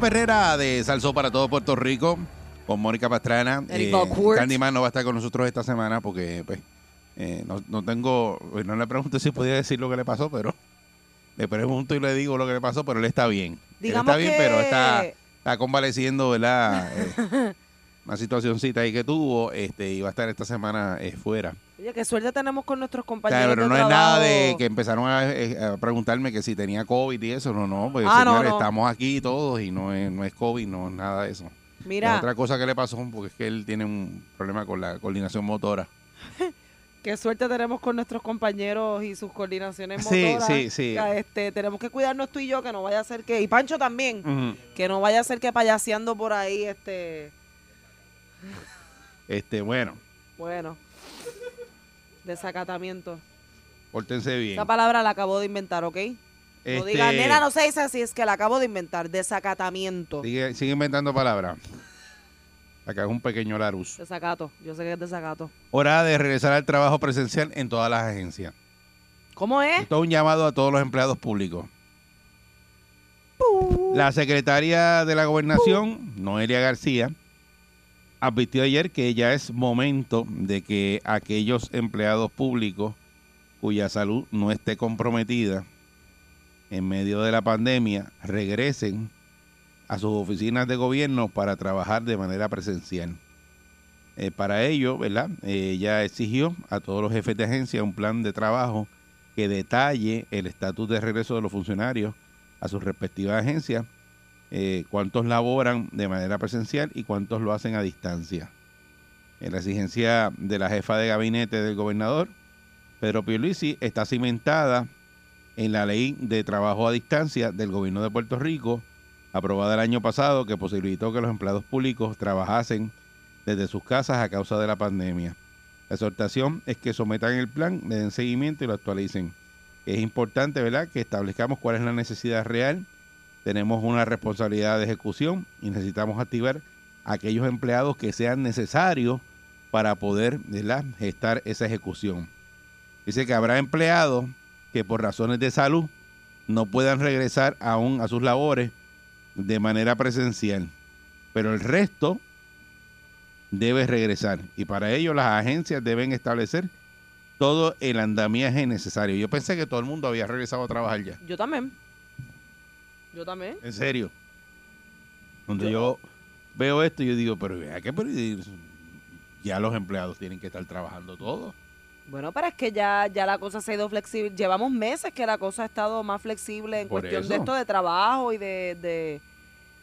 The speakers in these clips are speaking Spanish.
Perrera de Salsó para todo Puerto Rico con Mónica Pastrana. Balcourt. Candyman no va a estar con nosotros esta semana porque pues, eh, no, no tengo, pues, no le pregunté si podía decir lo que le pasó, pero le pregunto y le digo lo que le pasó, pero él está bien. Digamos él está bien, que- pero está, está convaleciendo, ¿verdad? Eh, una situacioncita ahí que tuvo este, y va a estar esta semana eh, fuera. Oye, qué suerte tenemos con nuestros compañeros pero de no es nada de que empezaron a, eh, a preguntarme que si tenía COVID y eso. No, no, pues Ah, no, señores, no. estamos aquí todos y no es, no es COVID, no es nada de eso. Es Mira, otra cosa que le pasó porque es que él tiene un problema con la coordinación motora. qué suerte tenemos con nuestros compañeros y sus coordinaciones Sí, motoras. sí, sí. Que, Este, tenemos que cuidarnos tú y yo, que no vaya a ser que... Y Pancho también. Que no vaya a ser que payaseando por ahí, este... Este, bueno, Bueno. Desacatamiento. pórtense bien. Esa palabra la acabo de inventar, ¿ok? No Este, digan, nena, no se dice así, es que la acabo de inventar. Desacatamiento. Sigue, sigue inventando palabras. Acá es un pequeño Larus. Desacato. Yo sé que es desacato. Hora de regresar al trabajo presencial en todas las agencias. ¿Cómo es? Esto es un llamado a todos los empleados públicos. La secretaria de la gobernación, Noelia García, advirtió ayer que ya es momento de que aquellos empleados públicos cuya salud no esté comprometida en medio de la pandemia regresen a sus oficinas de gobierno para trabajar de manera presencial. Eh, para ello, ¿verdad? Eh, ella exigió a todos los jefes de agencia un plan de trabajo que detalle el estatus de regreso de los funcionarios a sus respectivas agencias, eh, cuántos laboran de manera presencial y cuántos lo hacen a distancia. Eh, la exigencia de la jefa de gabinete del gobernador, Pedro Pierluisi, está cimentada en la ley de trabajo a distancia del gobierno de Puerto Rico, aprobada el año pasado, que posibilitó que los empleados públicos trabajasen desde sus casas a causa de la pandemia. La exhortación es que sometan el plan, le den seguimiento y lo actualicen. Es importante, ¿verdad?, que establezcamos cuál es la necesidad real. Tenemos una responsabilidad de ejecución y necesitamos activar aquellos empleados que sean necesarios para poder, gestar esa ejecución. Dice que habrá empleados que por razones de salud no puedan regresar aún a sus labores de manera presencial, pero el resto debe regresar y para ello las agencias deben establecer todo el andamiaje necesario. Yo pensé que todo el mundo había regresado a trabajar ya. Yo también. Yo también. En serio. Cuando yo, veo esto, yo digo, pero vea que ya los empleados tienen que estar trabajando todos. Bueno, pero es que ya, ya la cosa se ha ido flexible. Llevamos meses que la cosa ha estado más flexible en Por cuestión eso. de esto de trabajo y de, de,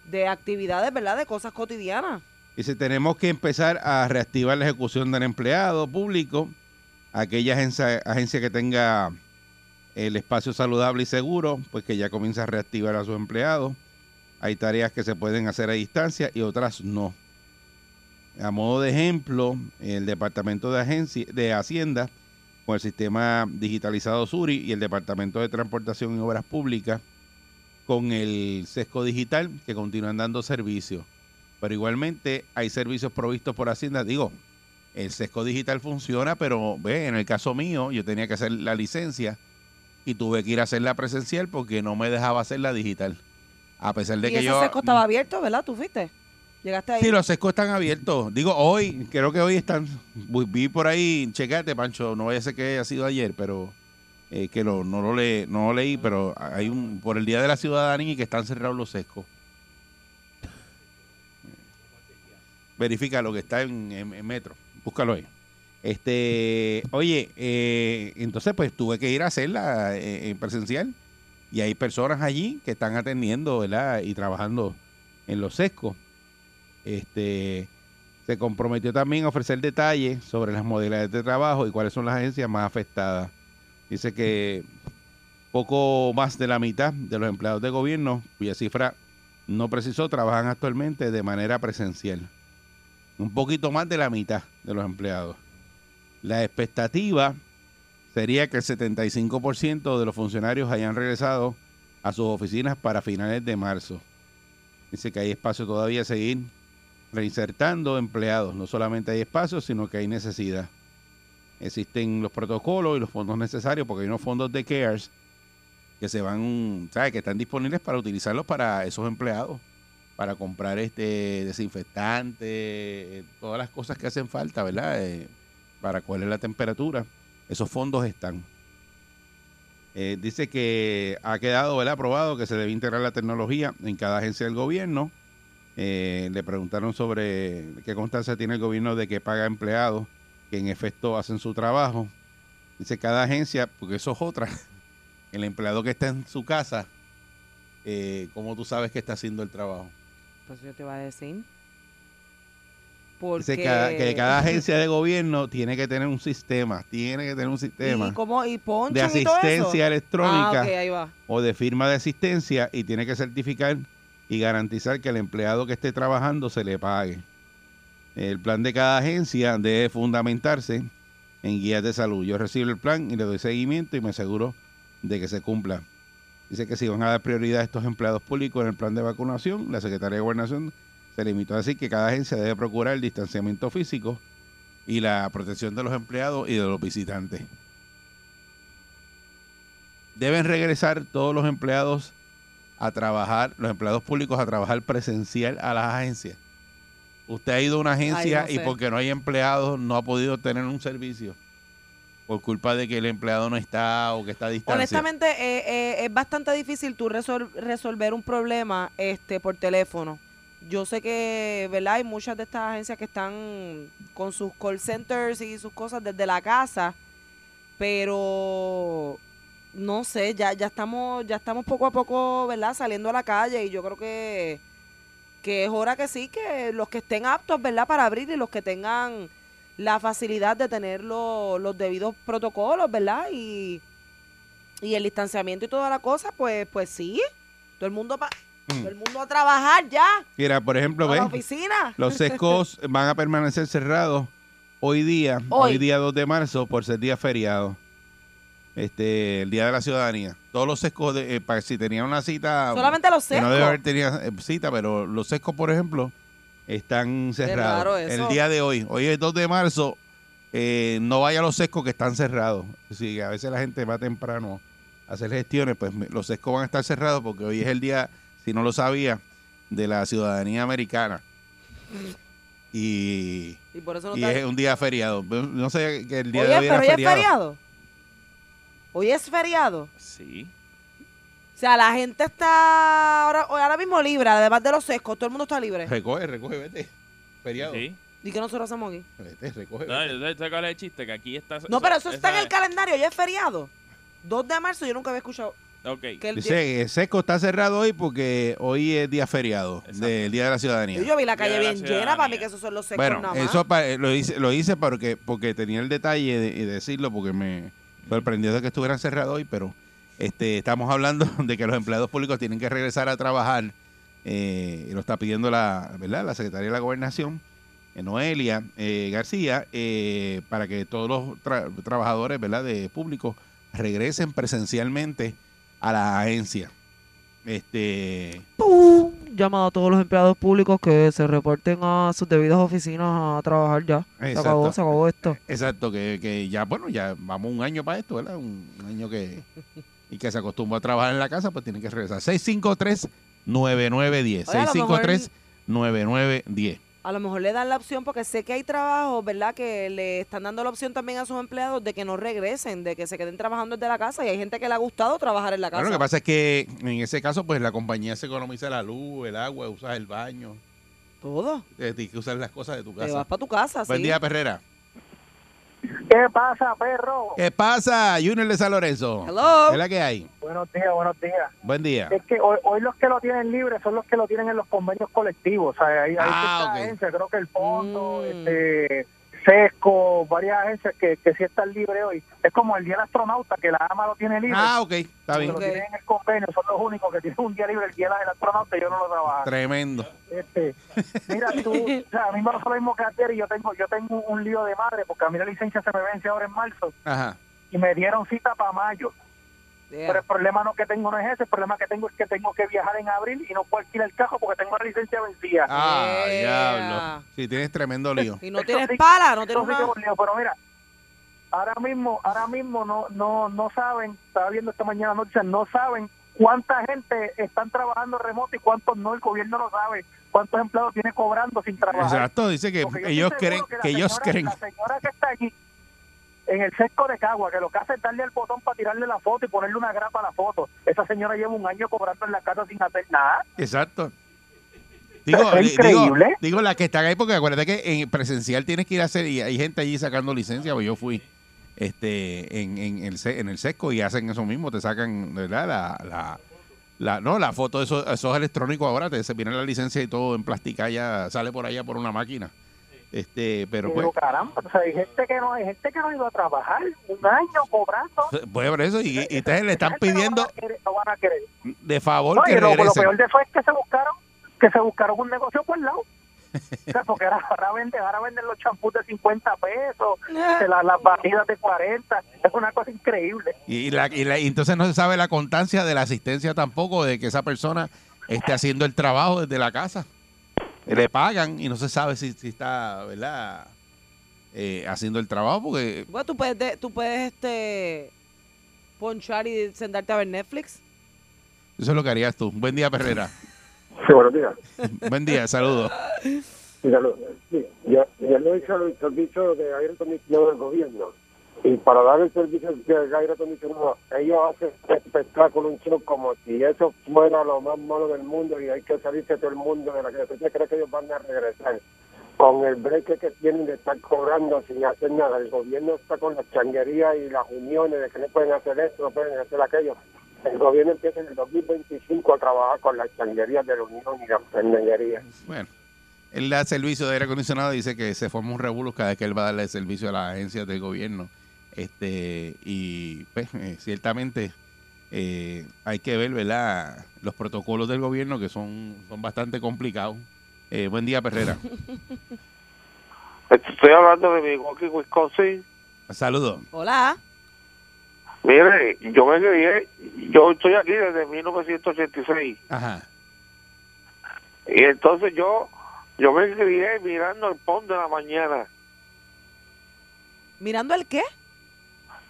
de actividades, ¿verdad? De cosas cotidianas. Dice, tenemos que empezar a reactivar la ejecución del empleado público, aquella agencia, agencia que tenga el espacio saludable y seguro, pues que ya comienza a reactivar a sus empleados. Hay tareas que se pueden hacer a distancia y otras no. A modo de ejemplo, el Departamento de, Agencia, de Hacienda, con el sistema digitalizado Suri y el Departamento de Transportación y Obras Públicas, con el sesco digital, que continúan dando servicios. Pero igualmente hay servicios provistos por Hacienda. Digo, el sesco digital funciona, pero ve, en el caso mío, yo tenía que hacer la licencia y tuve que ir a hacerla presencial porque no me dejaba hacer la digital. A pesar de y que ese yo. sesco estaba abierto, ¿verdad? ¿Tú fuiste? Llegaste ahí. Sí, los sescos están abiertos. Digo, hoy, creo que hoy están. vi- Vi por ahí, checate, Pancho, no vaya a ser que haya sido ayer, pero eh, que lo, no, lo le, no lo leí, pero hay un. Por el Día de la Ciudadanía y que están cerrados los sescos. Verifica lo que está en, en- en Metro. Búscalo ahí. Este, oye, eh, entonces pues tuve que ir a hacerla eh, en presencial y hay personas allí que están atendiendo, ¿verdad? Y trabajando en los sescos. Este, se comprometió también a ofrecer detalles sobre las modalidades de trabajo y cuáles son las agencias más afectadas. Dice que poco más de la mitad de los empleados de gobierno, cuya cifra no precisó, trabajan actualmente de manera presencial. Un poquito más de la mitad de los empleados. La expectativa sería que el 75% de los funcionarios hayan regresado a sus oficinas para finales de marzo. Dice que hay espacio todavía a seguir reinsertando empleados. No solamente hay espacio, sino que hay necesidad. Existen los protocolos y los fondos necesarios, porque hay unos fondos de CARES que se van, ¿sabes? Que están disponibles para utilizarlos para esos empleados, para comprar este desinfectante, eh, todas las cosas que hacen falta, ¿verdad? Eh, para cuál es la temperatura. Esos fondos están. Eh, dice que ha quedado ¿verdad? aprobado que se debe integrar la tecnología en cada agencia del gobierno. Eh, le preguntaron sobre qué constancia tiene el gobierno de que paga empleados que en efecto hacen su trabajo. Dice cada agencia, porque eso es otra. El empleado que está en su casa, eh, ¿cómo tú sabes que está haciendo el trabajo? Pues yo te iba a decir. Porque... Cada- que cada agencia de gobierno tiene que tener un sistema, tiene que tener un sistema ¿Y, cómo, y de asistencia electrónica Ah, ok, ahí va. o de firma de asistencia y tiene que certificar y garantizar que el empleado que esté trabajando se le pague. El plan de cada agencia debe fundamentarse en guías de salud. Yo recibo el plan y le doy seguimiento y me aseguro de que se cumpla. Dice que si van a dar prioridad a estos empleados públicos en el plan de vacunación, la Secretaría de Gobernación se limitó a decir que cada agencia debe procurar el distanciamiento físico y la protección de los empleados y de los visitantes. Deben regresar todos los empleados a trabajar, los empleados públicos a trabajar presencial a las agencias. Usted ha ido a una agencia no y porque no hay empleados no ha podido tener un servicio por culpa de que el empleado no está o que está a distancia. Honestamente, eh, eh, es bastante difícil tú resol- resolver un problema este por teléfono. Yo sé que, ¿verdad? Hay muchas de estas agencias que están con sus call centers y sus cosas desde la casa, pero no sé, ya, ya estamos, ya estamos poco a poco, ¿verdad? Saliendo a la calle y yo creo que, que es hora que sí, que los que estén aptos, ¿verdad? Para abrir y los que tengan la facilidad de tener lo- los debidos protocolos, ¿verdad? Y, y el distanciamiento y toda la cosa, pues, pues sí. Todo el mundo pa- Mm. todo el mundo a trabajar ya. Mira, por ejemplo, oficina. Los sescos van a permanecer cerrados hoy día, hoy. Hoy. día 2 de marzo, por ser día feriado. Este, el Día de la Ciudadanía. Todos los sescos, de, eh, para si tenían una cita. Solamente los que no sescos. debe haber tenido eh, cita, pero los sescos, por ejemplo, están cerrados. El día de hoy. Hoy es 2 de marzo. eh, no vaya a los sescos que están cerrados. Sí, a veces la gente va temprano a hacer gestiones, pues los sescos van a estar cerrados porque hoy es el día, si no lo sabía, de la ciudadanía americana. Y, Y por eso no y está- es un día feriado. No sé que el día Oye, de hoy pero era hoy es feriado. feriado. Hoy es feriado. Sí. O sea, la gente está ahora, ahora mismo libre, además de los sescos, todo el mundo está libre. Recoge, recoge, vete. Feriado. Sí. ¿Y qué nosotros hacemos aquí? Vete, recoge. No, vete. yo cuál es el chiste, que aquí está... No, pero eso está en el calendario, hoy es feriado. 2 de marzo, yo nunca había escuchado Ok. que el Dice, el sesco está cerrado hoy porque hoy es día feriado, del Día de la Ciudadanía. Yo vi la calle la bien llena, para mí que esos son los sescos Bueno, nada más. eso pa- eh, lo hice, lo hice porque, porque tenía el detalle de, de decirlo, porque me sorprendió de que estuvieran cerrados hoy, pero este estamos hablando de que los empleados públicos tienen que regresar a trabajar, eh, y lo está pidiendo la, ¿verdad? la Secretaría de la Gobernación, eh, Noelia eh, García, eh, para que todos los tra- trabajadores ¿verdad? de públicos regresen presencialmente a la agencia. Este, ¡Pum! Llamado a todos los empleados públicos que se reporten a sus debidas oficinas a trabajar ya. Se acabó, se acabó esto. Exacto, que, que ya, bueno, ya vamos un año para esto, ¿verdad? Un, un año que y que se acostumbró a trabajar en la casa, pues tiene que regresar. 653-9910. Oye, a lo mejor- 653-9910. A lo mejor le dan la opción porque sé que hay trabajos, ¿verdad? Que le están dando la opción también a sus empleados de que no regresen, de que se queden trabajando desde la casa y hay gente que le ha gustado trabajar en la casa. Bueno, lo que pasa es que en ese caso, pues la compañía se economiza la luz, el agua, usas el baño, Todo. eh, tienes que usar las cosas de tu Te vas casa. para tu casa, Buen sí. día, Perrera. ¿Qué pasa, perro? ¿Qué pasa, Junior de San Lorenzo? Hello. ¿Es la que hay? Buenos días, buenos días. Buen día. Es que hoy, hoy los que lo tienen libre son los que lo tienen en los convenios colectivos. O sea, hay, hay Ah, creo que el Fondo, Mm. este, Sesco, varias agencias que, que sí están libres hoy. Es como el Día del Astronauta, que la AMA lo tiene libre. Ah, ok, está bien. Lo Ok. tienen en el convenio, son los únicos que tienen un día libre el Día del Astronauta y yo no lo trabajo. Tremendo. Este, mira, tú, o sea, a mí me lo mismo que a ti y yo tengo, yo tengo un lío de madre porque a mí la licencia se me vence ahora en marzo Ajá. y me dieron cita para mayo. Yeah. Pero el problema no que tengo no es ese, el problema que tengo es que tengo que viajar en abril y no puedo alquilar el carro porque tengo la licencia vencida. Ah, Yeah. diablo. Sí, tienes tremendo lío. Y no Eso tienes sí- pala, no tienes sí que un lío, pero mira, ahora mismo, ahora mismo no, no, no saben, estaba viendo esta mañana noticias, no saben cuánta gente están trabajando remoto y cuántos no, el gobierno no sabe cuántos empleados tiene cobrando sin trabajar. Exacto, dice que Porque ellos creen, que la ellos señora- creen. La señora que está allí en el sesco de Cagua, que lo que hace es darle el botón para tirarle la foto y ponerle una grapa a la foto. Esa señora lleva un año cobrando en la casa sin hacer nada. Exacto. Digo, Eso es di- digo, increíble. digo las que están ahí porque acuérdate que en presencial tienes que ir a hacer y hay gente allí sacando licencia, pues yo fui este en, en el en el sesco y hacen eso mismo, te sacan, ¿verdad? La, la, la- no, la foto de esos, esos electrónicos ahora, te se viene la licencia y todo en plástica ya sale por allá por una máquina. Este, pero pues Pero caramba, o sea, hay gente que no, hay gente que no ha ido a trabajar un año cobrando. pues por eso y, y ustedes le están pidiendo No van a querer. no van a querer. de favor No, que y lo, peor de eso es que se buscaron que se buscaron un negocio por el lado. O sea, porque ahora, ahora venden, ahora venden los champús de 50 pesos, de la- las batidas de 40. Es una cosa increíble. Y, la, y, la- y entonces no se sabe la constancia de la asistencia tampoco, de que esa persona esté haciendo el trabajo desde la casa. Le pagan y no se sabe si, si está, ¿verdad? Eh, haciendo el trabajo porque Bueno, tú puedes, de- tú puedes este, ponchar y sentarte a ver Netflix. eso es lo que harías tú. Buen día, Perrera. Sí, buenos días. Buen día, saludos. Sí, salud. Sí, ya, ya lo he hecho el servicio de aire acondicionado del gobierno. Y para dar el servicio de aire acondicionado, ellos hacen espectáculo, un show como si eso fuera lo más malo del mundo y hay que salirse todo el mundo de la que usted cree que ellos van a regresar. Con el break que tienen de estar cobrando sin hacer nada. El gobierno está con las changuerías y las uniones de que no pueden hacer esto, no pueden hacer aquello. El gobierno empieza en el 2025 a trabajar con las changuerías de la unión y las changuerías. Bueno, él da servicio de aire acondicionado dice que se forma un revuelo cada vez que él va a darle servicio a las agencias del gobierno. Este Y pues, eh, ciertamente eh, hay que ver, ¿verdad? Los protocolos del gobierno que son, son bastante complicados. Eh, buen día, Perrera. Estoy hablando de Milwaukee, Wisconsin. Saludos. Hola. Mire, yo me crié, yo estoy aquí desde 1986. Ajá. Y entonces yo yo me crié mirando el pon de la mañana. ¿Mirando el qué?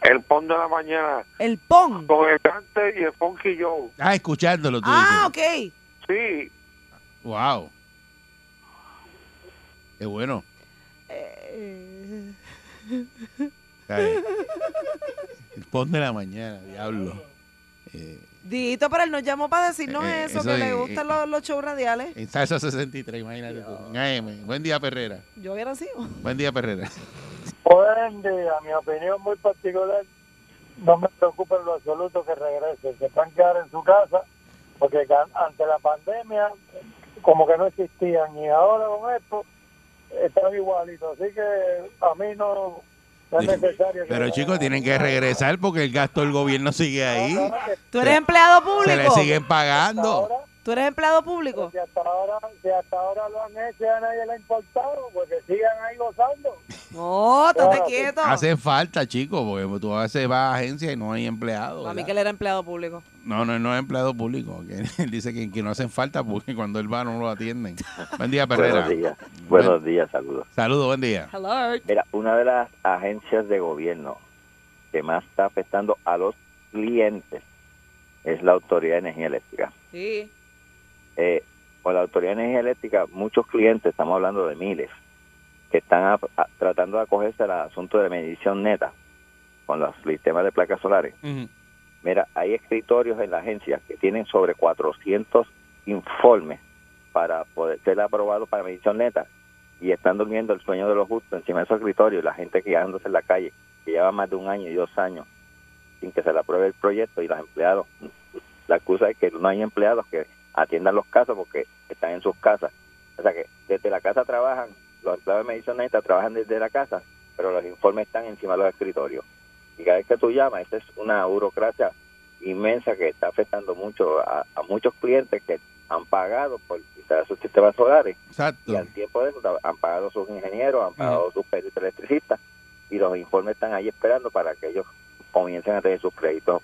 El pon de la mañana. El pon. Con el Dante y el Funky Joe. Ah, escuchándolo tú. Ah, dices. ok. Sí, Wow. Qué bueno. Eh. El pon de la mañana, diablo. Eh, Dito, pero él nos llamó para decirnos Eh, eso, eso que le gustan eh, los, los shows radiales. en Salsa 63, imagínate tú. En AM. Buen día, Perrera. Yo hubiera sido. Buen día, Perrera. Buen día, mi opinión muy particular. No me preocupa en lo absoluto que regresen, se pueden quedar en su casa, porque ante la pandemia, como que no existían, y ahora con esto, están igualitos. Así que a mí no, no es necesario. que- Pero chicos, tienen que regresar porque el gasto del gobierno sigue ahí. ¿Tú eres empleado Se le público? siguen pagando. ahora, ¿Tú eres empleado público? si hasta ahora, si hasta ahora lo han hecho a nadie le ha importado, pues que sigan ahí gozando. No, estate quieto. Hace falta, chicos, porque tú a veces vas a agencia y no hay empleados. Para mí que él era empleado público. No, no, no es empleado público. él dice que, que no hacen falta porque cuando él va no lo atienden. Buen día, Perrera. Buenos días. Buenos días, saludos. Saludos, buen día. Hello. Mira, una de las agencias de gobierno que más está afectando a los clientes es la Autoridad de Energía Eléctrica. Sí. Eh, con la Autoridad de Energía Eléctrica, muchos clientes, estamos hablando de miles, que están a- a- tratando de acogerse al asunto de medición neta con los sistemas de placas solares. Mira, hay escritorios en la agencia que tienen sobre 400 informes para poder ser aprobados para medición neta y están durmiendo el sueño de los justos encima de esos escritorios, y la gente quedándose en la calle, que lleva más de un año y dos años sin que se le apruebe el proyecto y los empleados, la excusa es que no hay empleados que atiendan los casos porque están en sus casas. O sea que desde la casa trabajan, los empleados de medición neta trabajan desde la casa, pero los informes están encima de los escritorios. Y cada vez que tú llamas, esta es una burocracia inmensa que está afectando mucho a, a muchos clientes que han pagado por instalar sus sistemas solares Exacto. y al tiempo de eso han pagado sus ingenieros, han pagado sus peritos electricistas y los informes están ahí esperando para que ellos comiencen a tener sus créditos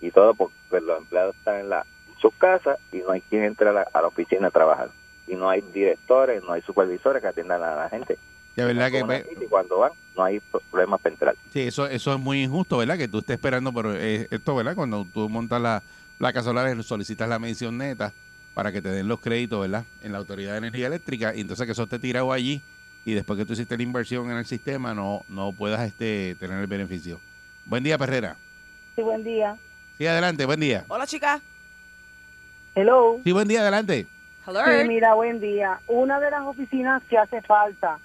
y todo porque los empleados están en, la, sus casas y no hay quien entre a la, a la oficina a trabajar y no hay directores, no hay supervisores que atiendan a la gente. De verdad que pues, crisis, cuando van no hay problemas para entrar. sí, eso, eso es muy injusto, ¿verdad? Que tú estés esperando, pero eh, esto, ¿verdad? Cuando tú montas la placa solar, solicitas la medición neta para que te den los créditos, ¿verdad? En la Autoridad de Energía Eléctrica, y entonces que eso esté tirado allí y después que tú hiciste la inversión en el sistema no no puedas este tener el beneficio. Buen día, Perrera. Sí, buen día. Sí, adelante, buen día. Hola, chica. Hello. Sí, buen día, adelante. Hello. Sí, mira, buen día. Una de las oficinas que hace falta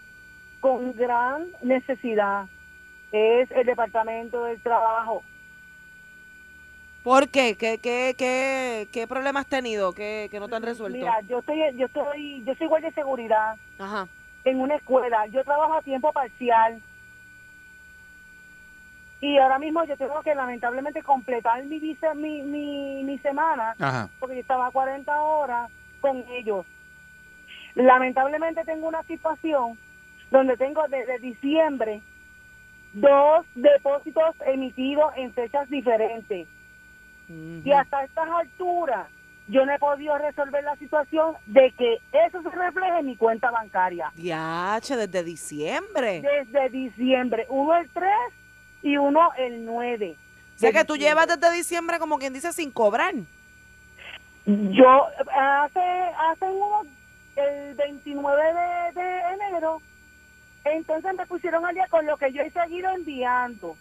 con gran necesidad es el Departamento del Trabajo. ¿Por qué? ¿Qué, qué, qué, qué problema has tenido que, que no te han resuelto? Mira, yo estoy, yo estoy, yo soy guardia de seguridad Ajá. en una escuela. Yo trabajo a tiempo parcial. Y ahora mismo yo tengo que lamentablemente completar mi mi, mi, mi semana Ajá. porque yo estaba 40 horas con ellos. Lamentablemente tengo una situación donde tengo desde diciembre dos depósitos emitidos en fechas diferentes. Y hasta estas alturas yo no he podido resolver la situación de que eso se refleje en mi cuenta bancaria. Diache, desde diciembre. Desde diciembre, uno el 3 y uno el 9. O sea que tú llevas desde diciembre, como quien dice, sin cobrar. Yo hace hace unos el 29 de, de enero, entonces me pusieron al día con lo que yo he seguido enviando.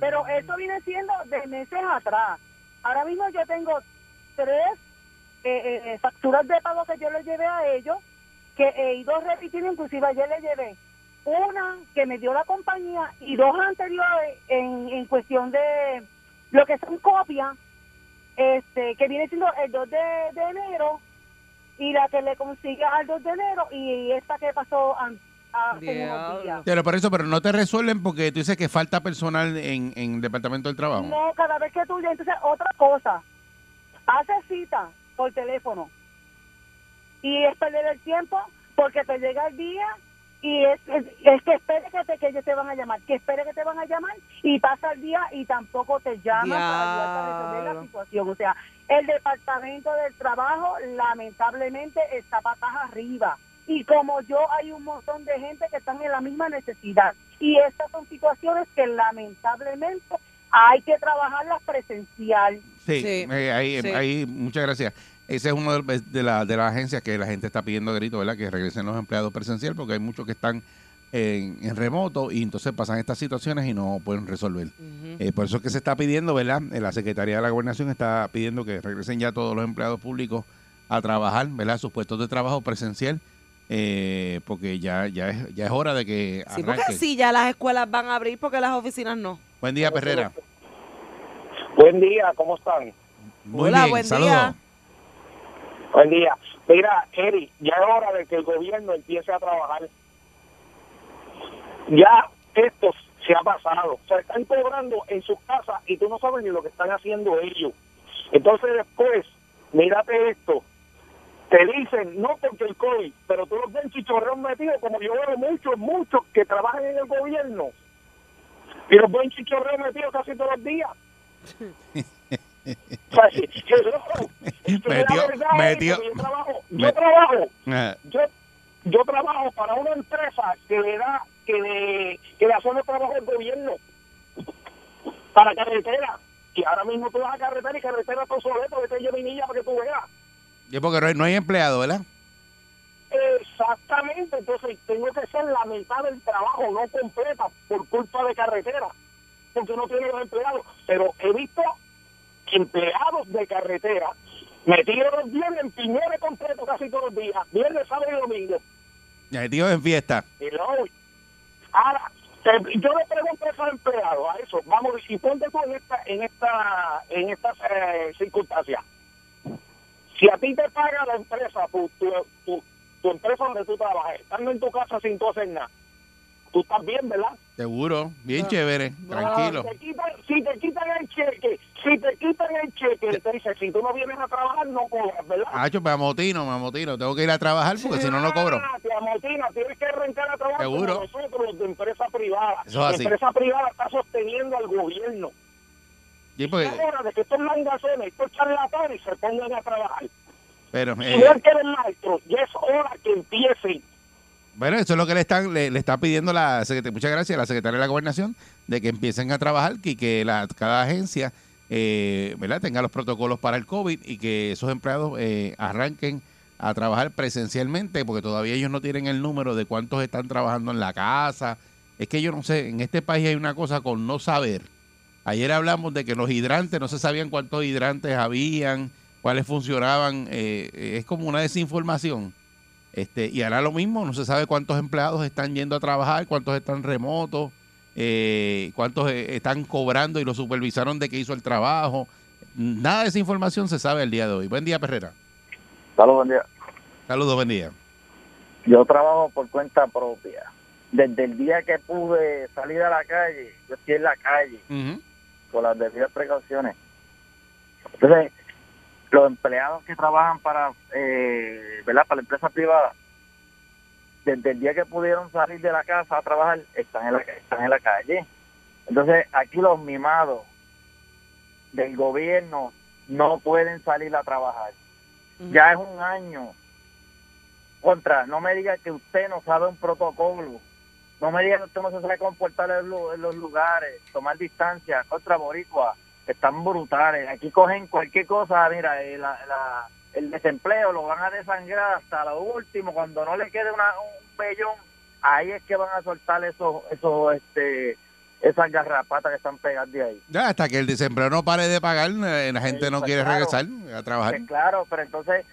Pero eso viene siendo de meses atrás. Ahora mismo yo tengo tres eh, eh, facturas de pago que yo les llevé a ellos, que he ido repitiendo, inclusive ayer le llevé una que me dio la compañía y dos anteriores en, en cuestión de lo que son copias este que viene siendo el 2 de, de enero y la que le consigue al 2 de enero y esta que pasó an- hace unos días. Pero por eso, pero no te resuelven porque tú dices que falta personal en, en el Departamento del Trabajo. No, cada vez que tú entonces otra cosa, hace cita por teléfono y es perder el tiempo porque te llega el día y es, es, es que espere que, te, que ellos te van a llamar, que espere que te van a llamar y pasa el día y tampoco te llaman para ayudarte a resolver la situación. O sea, el Departamento del Trabajo lamentablemente está patas arriba. Y como yo, hay un montón de gente que están en la misma necesidad. Y estas son situaciones que lamentablemente hay que trabajarlas presencial. Sí, Sí, eh, ahí, sí. ahí, muchas gracias. Ese es uno de, de, la- de las agencias que la gente está pidiendo a grito, ¿verdad? Que regresen los empleados presencial porque hay muchos que están en, en remoto y entonces pasan estas situaciones y no pueden resolver. Eh, por eso es que se está pidiendo, ¿verdad? Eh, La Secretaría de la Gobernación está pidiendo que regresen ya todos los empleados públicos a trabajar, ¿verdad? Sus puestos de trabajo presencial, eh, porque ya, ya, es, ya es hora de que Sí, arranque. porque sí, ya las escuelas van a abrir porque las oficinas no. Buen día, Perrera. Buen día, ¿cómo están? Muy Hola, bien, buen saludos. día. Buen día. Mira, Eri, ya es hora de que el gobierno empiece a trabajar. Ya esto se ha pasado. O sea, están cobrando en sus casas y tú no sabes ni lo que están haciendo ellos. Entonces después, mírate esto. Te dicen, no porque el COVID, pero tú los ves chichorreos metidos, como yo veo muchos, muchos que trabajan en el gobierno. Y los ven chichorreos metidos casi todos los días. Yo- si la Metió- verdad es metió- que yo trabajo, me- yo trabajo. Ah, yo yo trabajo para una empresa que le da que le que le hace los trabajos al gobierno para carretera. Y ahora mismo tú vas a carretera y carretera está obsoleto vete a niña para que tú veas. Y es porque no hay, no hay empleado, ¿verdad? exactamente entonces tengo que ser la mitad del trabajo no completa por culpa de carretera porque no tiene los empleados. Pero he visto empleados de carretera metidos viernes en piñones completos casi todos los días viernes sábado y domingo Metidos en fiesta. Y luego, ahora, yo le pregunto a esos empleados, a eso, vamos, y ponte tú en esta, en esta, en estas eh, circunstancias. Si a ti te paga la empresa, tu, tu, tu, tu empresa donde tú trabajas, estando en tu casa sin tú hacer nada, tú estás bien, ¿verdad? Seguro, bien Ah. chévere, tranquilo. Si te quitan, si te quitan el cheque, si te quitan el cheque, te dice, si tú no vienes a trabajar, no cobras, ¿verdad? Hacho, me amotino, me amotino. Tengo que ir a trabajar porque si no, no cobro. Ah, te amotina, tienes que arrancar a trabajar Seguro. como nosotros, los de empresa privada. Eso es la así. empresa privada está sosteniendo al gobierno. Sí, porque- Es hora de que estos langazones, estos charlatanes se pongan a trabajar. pero, eh, Igual que el maestro, ya es hora que empiecen. Bueno, eso es lo que le están le, está pidiendo la secretaria, muchas gracias, la secretaria de la gobernación, de que empiecen a trabajar y que la, cada agencia eh, ¿verdad? tenga los protocolos para el COVID y que esos empleados eh, arranquen a trabajar presencialmente, porque todavía ellos no tienen el número de cuántos están trabajando en la casa. Es que yo no sé, en este país hay una cosa con no saber. Ayer hablamos de que los hidrantes, no se sabían cuántos hidrantes habían, cuáles funcionaban. eh, es como una desinformación. Este, y ahora lo mismo, no se sabe cuántos empleados están yendo a trabajar, cuántos están remotos, eh, cuántos eh, están cobrando y lo supervisaron de que hizo el trabajo. Nada de esa información se sabe el día de hoy. Buen día, Perrera. Saludos, buen día. Saludos, buen día. Yo trabajo por cuenta propia. Desde el día que pude salir a la calle, yo estoy en la calle con las debidas precauciones. Entonces, los empleados que trabajan para, eh, ¿verdad? Para la empresa privada, desde el día que pudieron salir de la casa a trabajar, están en la, están en la calle. Entonces, aquí los mimados del gobierno no pueden salir a trabajar. Ya es un año. Contra, no me diga que usted no sabe un protocolo. No me diga que usted no se sabe comportar en, los lugares, tomar distancia. Contra Boricua, están brutales. Aquí cogen cualquier cosa, mira, eh, la- la- el desempleo lo van a desangrar hasta lo último. Cuando no le quede una, un vellón, ahí es que van a soltar esos, esos, este, esas garrapatas que están pegadas de ahí. Ya, hasta que el desempleo no pare de pagar, eh, la gente no pues, quiere claro. regresar a trabajar. Pues claro, pero entonces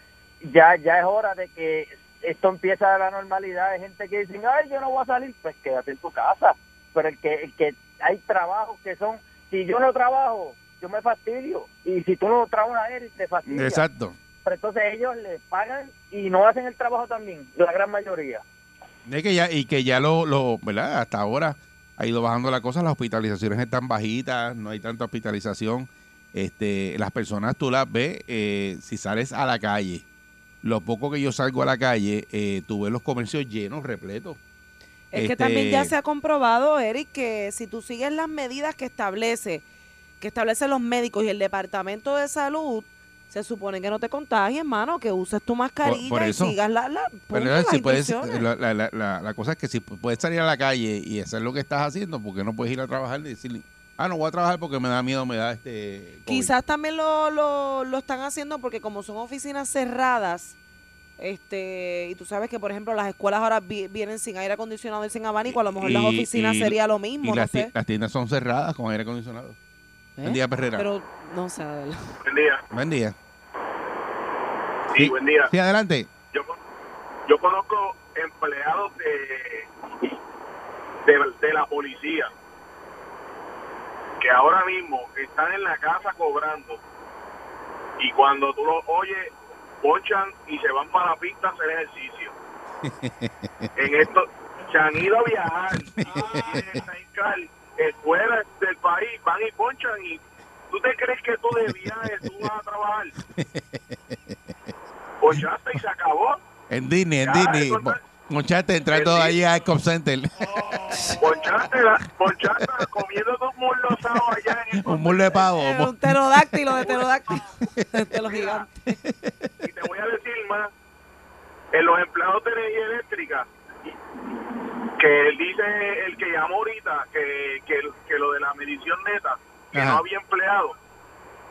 ya ya es hora de que esto empiece a la normalidad. Hay gente que dice, ay, yo no voy a salir, pues quédate en tu casa. Pero el que, el que hay trabajos que son, si yo no trabajo, yo me fastidio. Y si tú no trabajas, él te fastidia. Exacto. Pero entonces ellos les pagan y no hacen el trabajo también, la gran mayoría. Es que ya, y que ya lo, lo, ¿verdad? Hasta ahora ha ido bajando la cosa, las hospitalizaciones están bajitas, no hay tanta hospitalización. Este, las personas tú las ves, eh, si sales a la calle, lo poco que yo salgo a la calle, eh, tú ves los comercios llenos, repletos. Es que Este, también ya se ha comprobado, Eric, que si tú sigues las medidas que establece, que establecen los médicos y el departamento de salud, se supone que no te contagies, hermano, que uses tu mascarilla por eso. y sigas la, la, Pero si puedes, la, la- la- cosa es que si puedes salir a la calle y hacer lo que estás haciendo, porque no puedes ir a trabajar y decirle, ah, no voy a trabajar porque me da miedo, me da este... COVID"? Quizás también lo, lo, lo están haciendo porque como son oficinas cerradas, este y tú sabes que, por ejemplo, las escuelas ahora vi- vienen sin aire acondicionado y sin abanico, a lo mejor las oficinas y- sería lo mismo, Y no las, ti- sé. las tiendas son cerradas con aire acondicionado. ¿Eh? Buen día, Perrera. Pero, no sé, de verdad. Buen día. Buen día. Sí, buen día. Sí, adelante. Yo, yo conozco empleados de, de, de la policía que ahora mismo están en la casa cobrando y cuando tú los oyes, ponchan y se van para la pista a hacer ejercicio. En esto, se han ido a viajar y eh, fuera del país, van y ponchan y ¿tú te crees que tú de viaje tú vas a trabajar? Ponchaste y se acabó. En Disney, en Disney. Monchaste entrando ahí a Ecop Center. Ponchaste, la- ponchaste comiendo dos muslos asados allá en el Un muslo de pavo. Eh, un pterodáctilo de pterodáctilo. de los gigantes. Y te voy a decir más, en los empleados de energía eléctrica, que él dice el que llamó ahorita, que, que, que lo de la medición neta, que Ajá. no había empleados.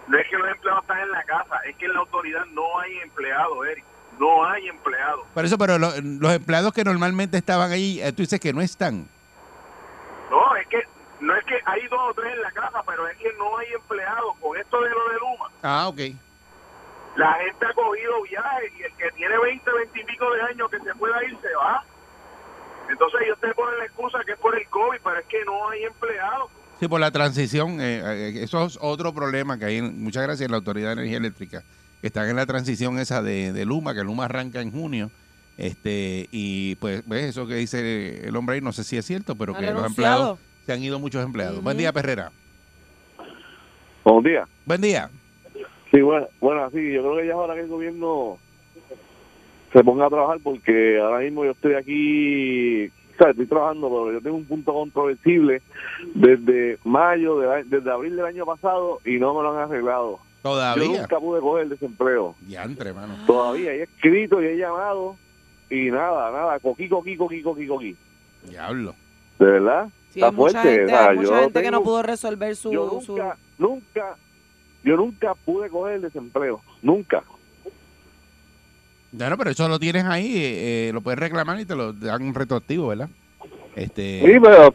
No es que los empleados están en la casa, es que en la autoridad no hay empleados, Eric. No hay empleados. Por eso, pero lo- los empleados que normalmente estaban ahí, eh, tú dices que no están. No, es que no es que hay dos o tres en la casa, pero es que no hay empleados. Con esto de lo de Luma, Ah, ok. la gente ha cogido viajes y el que tiene 20, 20 y pico de años que se pueda ir se va. Entonces ellos te ponen la excusa que es por el COVID, pero es que no hay empleados. Sí, por la transición, eh, eh, eso es otro problema que hay. en- muchas gracias a la Autoridad de Energía Eléctrica, que están en la transición esa de, de Luma, que Luma arranca en junio. este Y pues, ves eso que dice el hombre ahí, no sé si es cierto, pero que los empleados, se han ido muchos empleados. Buen día, Perrera. Buenos días. Buen día. Sí, bueno, bueno, sí, yo creo que ya es hora que el gobierno se ponga a trabajar porque ahora mismo yo estoy aquí, o sea, estoy trabajando, pero yo tengo un punto controversible desde mayo, del a- desde abril del año pasado y no me lo han arreglado. Yo Todavía. nunca pude coger el desempleo. Diantre, mano. Todavía he escrito y he llamado y nada, nada, coquí, coquí, coquí, coquí, coquí. Diablo. De verdad, Sí, está hay mucha fuerte. gente, o sea, hay mucha yo gente que no pudo resolver su... yo su- nunca, nunca, yo nunca pude coger el desempleo, nunca. Bueno, pero eso lo tienes ahí, eh, eh, lo puedes reclamar y te lo dan retroactivo, ¿verdad? Este, Sí, pero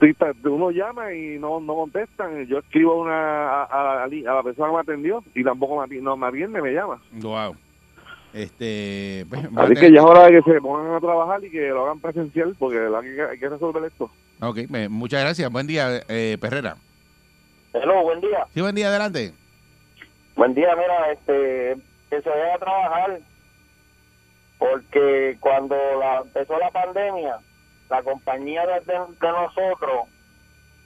uno llama y no, no contestan. Yo escribo una, a, a- a la- a la persona que me atendió y tampoco me, no me atiende, me llama. Wow. Este, pues, Así tener que ya es hora de que se pongan a trabajar y que lo hagan presencial porque que hay que resolver esto. Ok, me- muchas gracias. Buen día, eh, Perrera. Hello, buen día. Sí, buen día, adelante. Buen día, mira, este, que se vaya a trabajar, porque cuando la, empezó la pandemia, la compañía de, nosotros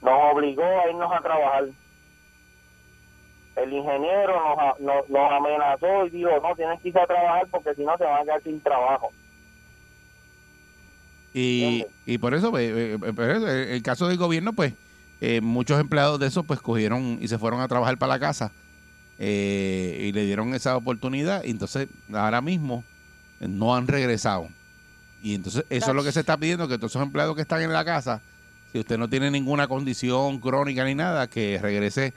nos obligó a irnos a trabajar. El ingeniero nos, nos, amenazó y dijo, no, tienes que irse a trabajar porque si no se van a quedar sin trabajo. Y, y por eso, eh, eh, eh, el caso del gobierno, pues, eh, muchos empleados de esos, pues, cogieron y se fueron a trabajar para la casa eh, y le dieron esa oportunidad. Y entonces, ahora mismo, no han regresado. Y entonces, eso es lo que se está pidiendo, que todos esos empleados que están en la casa, si usted no tiene ninguna condición crónica ni nada, que regrese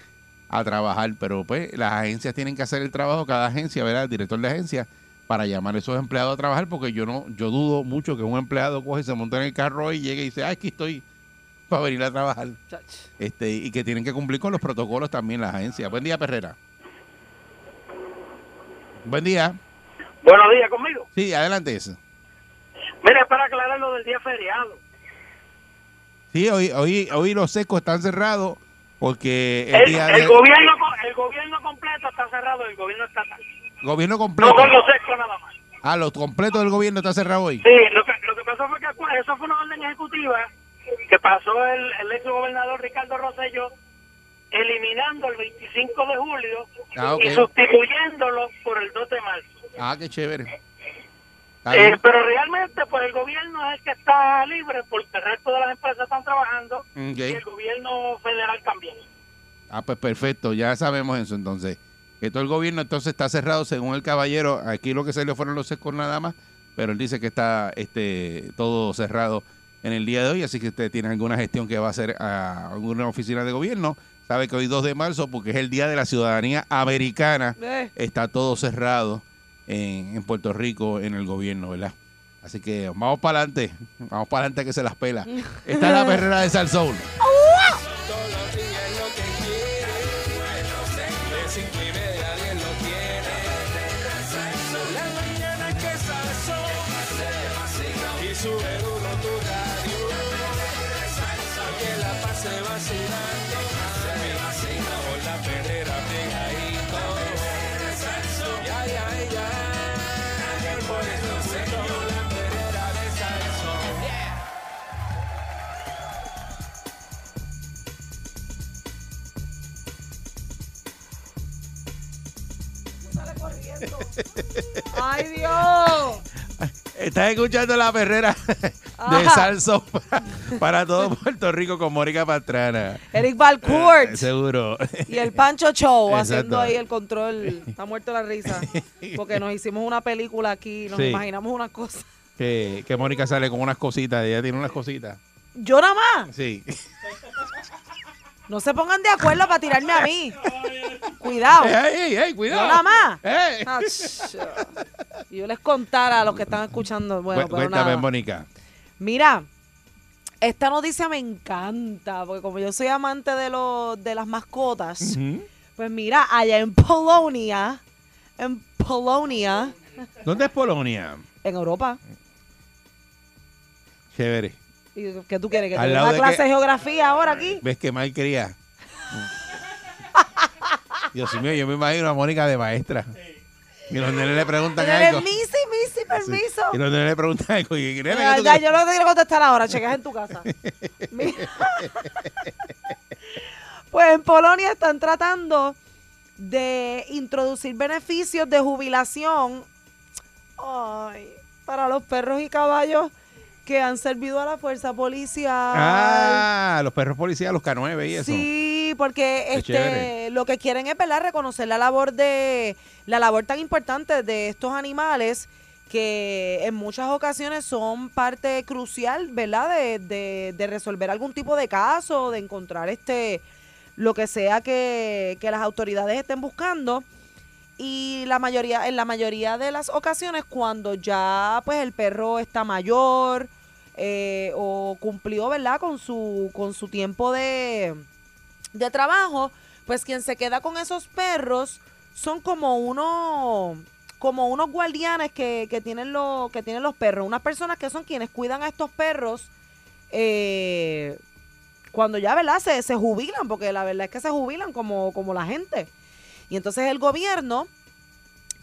a trabajar. Pero, pues, las agencias tienen que hacer el trabajo, cada agencia, ¿verdad? El director de agencia, para llamar a esos empleados a trabajar, porque yo no, yo dudo mucho que un empleado coge, se monta en el carro y llegue y dice, ay, aquí estoy para venir a trabajar. Este, y que tienen que cumplir con los protocolos también las agencias. Buen día, Perrera. Buen día. Buenos días conmigo. Sí, adelante eso. Mira, es para aclarar lo del día feriado. Sí, hoy, hoy, hoy los secos están cerrados porque el, El, día el de gobierno el gobierno completo está cerrado, el gobierno estatal. gobierno No completo. con los secos nada más. Ah, los completos del gobierno está cerrado hoy. Sí, lo que, lo que pasó fue que eso fue una orden ejecutiva que pasó el, el ex gobernador Ricardo Rosselló eliminando el 25 de julio Ah, y sustituyéndolo por el 2 de marzo. Ah, qué chévere. Eh, pero realmente pues el gobierno es el que está libre porque el resto de las empresas están trabajando y el gobierno federal también. Ah, pues perfecto, ya sabemos eso entonces. Que todo el gobierno entonces está cerrado según el caballero. Aquí lo que se le fueron los secos nada más, pero él dice que está este todo cerrado en el día de hoy, así que usted tiene alguna gestión que va a hacer a alguna oficina de gobierno. Sabe que hoy 2 de marzo, porque es el Día de la Ciudadanía Americana, Eh. está todo cerrado en, en Puerto Rico en el gobierno, ¿verdad? Así que vamos para adelante, vamos para adelante que se las pela. Está la perrera de Salsoul. ¡Ay, Dios! Estás escuchando la perrera de. Salso para, para todo Puerto Rico con Mónica Pastrana. Eric Valcourt Eh, seguro. y el Pancho Show Exacto. haciendo ahí el control. Está muerto la risa. Porque nos hicimos una película aquí, nos Sí. imaginamos una cosa. Que, que Mónica sale con unas cositas, ella tiene unas cositas. Yo nada más. Sí. No se pongan de acuerdo para tirarme a mí. Cuidado. ¡Ey, ey, ey! ¡Cuidado! Nada más. Yo les contara a los que están escuchando. Bueno, Cu- pero Cuéntame, nada. Mónica. Mira, esta noticia me encanta, porque como yo soy amante de, los de las mascotas, pues mira, allá en Polonia, en Polonia, ¿Dónde es Polonia? en Europa, Chévere. ¿Y ¿Qué tú quieres? ¿Que te dé una clase que- de geografía ahora aquí? ¿Ves que mal quería? Dios mío, yo me imagino a Mónica de maestra. Y los nenes le preguntan algo. Missy, Missy, permiso. Y los nenes le preguntan algo. Y, nene, Ya, ¿qué tú ya, yo no te quiero contestar ahora, chequeas en tu casa. Pues en Polonia están tratando de introducir beneficios de jubilación ay, para los perros y caballos que han servido a la fuerza policial. Ah, los perros policías, los K9 y eso. Sí, porque Qué este chévere. lo que quieren es ¿verdad? reconocer la labor de la labor tan importante de estos animales que en muchas ocasiones son parte crucial, ¿verdad? De, de- de resolver algún tipo de caso, de encontrar este lo que sea que, que las autoridades estén buscando. Y la mayoría, en la mayoría de las ocasiones, cuando ya pues el perro está mayor eh, o cumplió, ¿verdad? Con su, con su tiempo de, de trabajo, pues quien se queda con esos perros son como unos como unos guardianes que, que tienen los que tienen los perros, unas personas que son quienes cuidan a estos perros eh, cuando ya verdad se, se jubilan, porque la verdad es que se jubilan como, como la gente. Y entonces el gobierno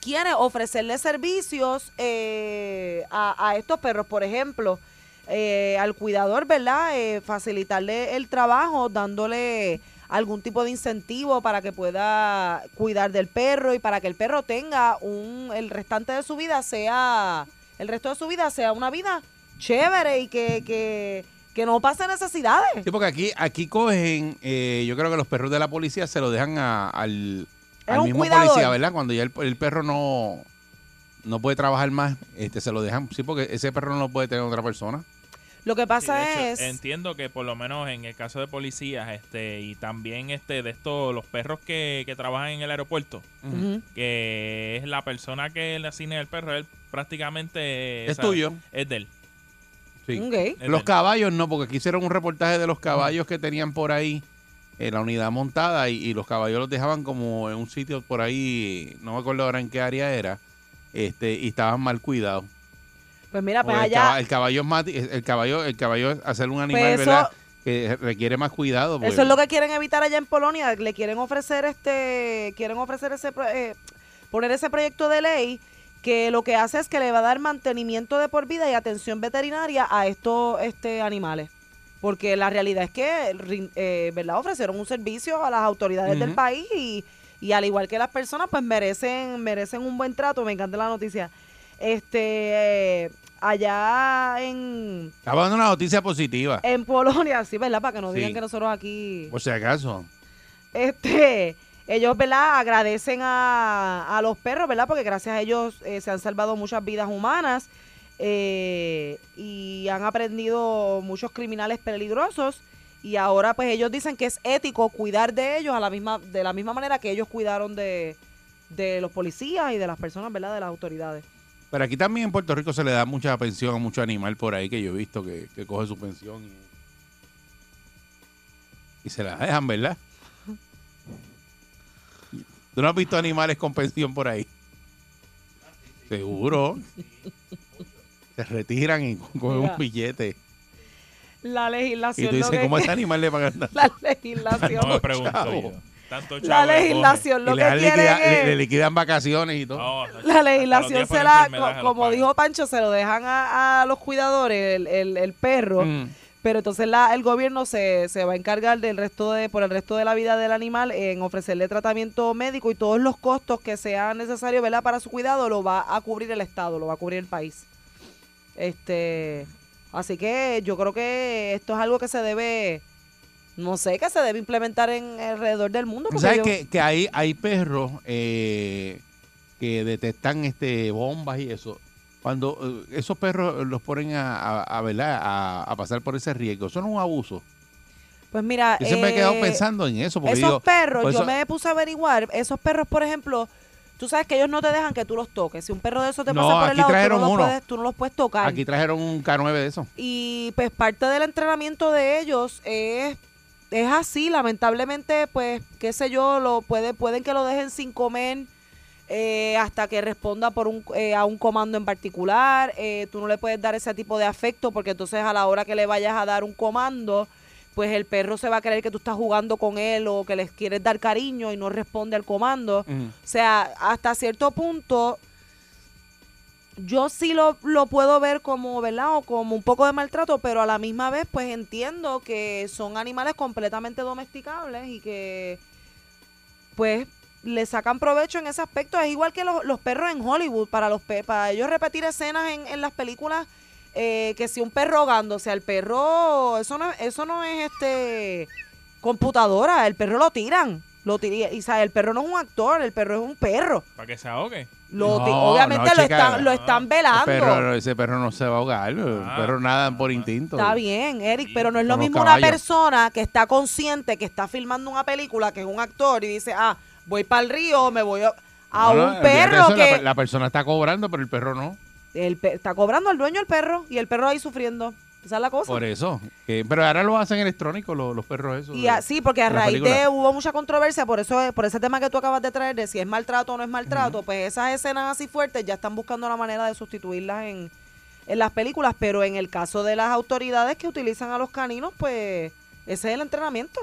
quiere ofrecerle servicios eh, a, estos perros, por ejemplo, eh, al cuidador, ¿verdad? Eh, facilitarle el trabajo, dándole algún tipo de incentivo para que pueda cuidar del perro y para que el perro tenga un el restante de su vida sea el resto de su vida sea una vida chévere y que, que, que no pase necesidades. Sí, porque aquí, aquí cogen, yo creo que los perros de la policía se lo dejan a- al, Es al mismo cuidador. policía, ¿verdad? Cuando ya el, el perro no, no puede trabajar más, este se lo dejan, sí, porque ese perro no lo puede tener otra persona. Lo que pasa De hecho, es entiendo que por lo menos en el caso de policías, este, y también este de estos, los perros que, que trabajan en el aeropuerto, que es la persona que le asigna el perro, él prácticamente Es tuyo. Es de él. Sí. Ok. Es Los de- caballos no, porque aquí hicieron un reportaje de los caballos que tenían por ahí en la unidad montada y, y los caballos los dejaban como en un sitio por ahí, no me acuerdo ahora en qué área era, este y estaban mal cuidados. Pues mira, pues el, allá el caballo es el caballo, el caballo es hacer un animal, Pues eso- ¿verdad? Que requiere más cuidado. pues. Eso es lo que quieren evitar allá en Polonia. Le quieren ofrecer este, quieren ofrecer ese, eh, poner ese proyecto de ley que lo que hace es que le va a dar mantenimiento de por vida y atención veterinaria a estos este, animales. Porque la realidad es que, eh, ¿verdad? Ofrecieron un servicio a las autoridades del país y, y al igual que las personas, pues merecen, merecen un buen trato. Me encanta la noticia. Este, eh, allá en, Estaba dando una noticia positiva, en Polonia, sí, ¿verdad? Para que no Sí. digan que nosotros aquí por si acaso. este ellos verdad agradecen a, a los perros verdad porque gracias a ellos eh, se han salvado muchas vidas humanas eh, y han aprendido muchos criminales peligrosos y ahora pues ellos dicen que es ético cuidar de ellos a la misma de la misma manera que ellos cuidaron de, de los policías y de las personas verdad de las autoridades Pero aquí también en Puerto Rico se le da mucha pensión a mucho animal por ahí que yo he visto que, que coge su pensión y, y se la dejan, ¿verdad? ¿Tú no has visto animales con pensión por ahí? Seguro. Se retiran y cogen Mira. un billete. la Y legislación tú lo dices, que- ¿cómo a ese animal le pagan tanto? la legislación No me pregunto chavo. yo. Tanto La legislación lo Y le, que quieren liquida- es- le liquidan vacaciones y todo. No, La legislación se la, co- como dijo Pancho, se lo dejan a, a los cuidadores, el, el- el perro, Mm. pero entonces la, el gobierno se, se va a encargar del resto de, por el resto de la vida del animal en ofrecerle tratamiento médico y todos los costos que sean necesarios, ¿verdad? Para su cuidado lo va a cubrir el Estado, lo va a cubrir el país. Este, así que yo creo que esto es algo que se debe, no sé, que se debe implementar en alrededor del mundo. ¿Sabes yo- que, que hay, hay perros eh, que detectan este bombas y eso? Cuando eh, esos perros los ponen a, a, a, ¿verdad? a, a pasar por ese riesgo, eso no es un abuso. Pues mira, Yo siempre he quedado eh, pensando en eso. Porque esos digo, perros, yo eso- me puse a averiguar, esos perros, por ejemplo, tú sabes que ellos no te dejan que tú los toques. Si un perro de esos te No, pasa por el lado, tú no, los puedes, tú no los puedes tocar. Aquí trajeron un K9 de eso. Y pues parte del entrenamiento de ellos es, es así, lamentablemente, pues, qué sé yo, lo puede, pueden que lo dejen sin comer eh, hasta que responda por un, eh, a un comando en particular. Eh, tú no le puedes dar ese tipo de afecto porque entonces a la hora que le vayas a dar un comando, pues el perro se va a creer que tú estás jugando con él o que les quieres dar cariño y no responde al comando. O sea, hasta cierto punto, yo sí lo, lo puedo ver como, ¿verdad? O como un poco de maltrato, pero a la misma vez, pues entiendo que son animales completamente domesticables y que, pues, le sacan provecho en ese aspecto. Es igual que los, los perros en Hollywood, para los pe- para ellos repetir escenas en, en las películas, eh, que si un perro ahogando, o sea, el perro, eso no, eso no es este computadora, el perro lo tiran. Lo tira- y, ¿sabes? el perro no es un actor, el perro es un perro. Para que se ahogue. Lo ti- No, obviamente no, lo, chica. están, lo están velando. El perro- ese perro no se va a ahogar. El Ah. perro nada por instinto. Está bien, Eric, pero no es lo mismo una persona que está consciente, que está filmando una película, que es un actor y dice, ah, voy para el río, me voy a, a No, no, un perro eso, la que per- la persona está cobrando, pero el perro no. El está cobrando al dueño el perro y el perro ahí sufriendo. Esa es la cosa. Por eso. pero ahora lo hacen electrónico los, los perros esos. Y de- a- sí, porque a raíz de hubo mucha controversia por eso por ese tema que tú acabas de traer de si es maltrato o no es maltrato, pues esas escenas así fuertes ya están buscando la manera de sustituirlas en, en las películas, pero en el caso de las autoridades que utilizan a los caninos, pues ese es el entrenamiento.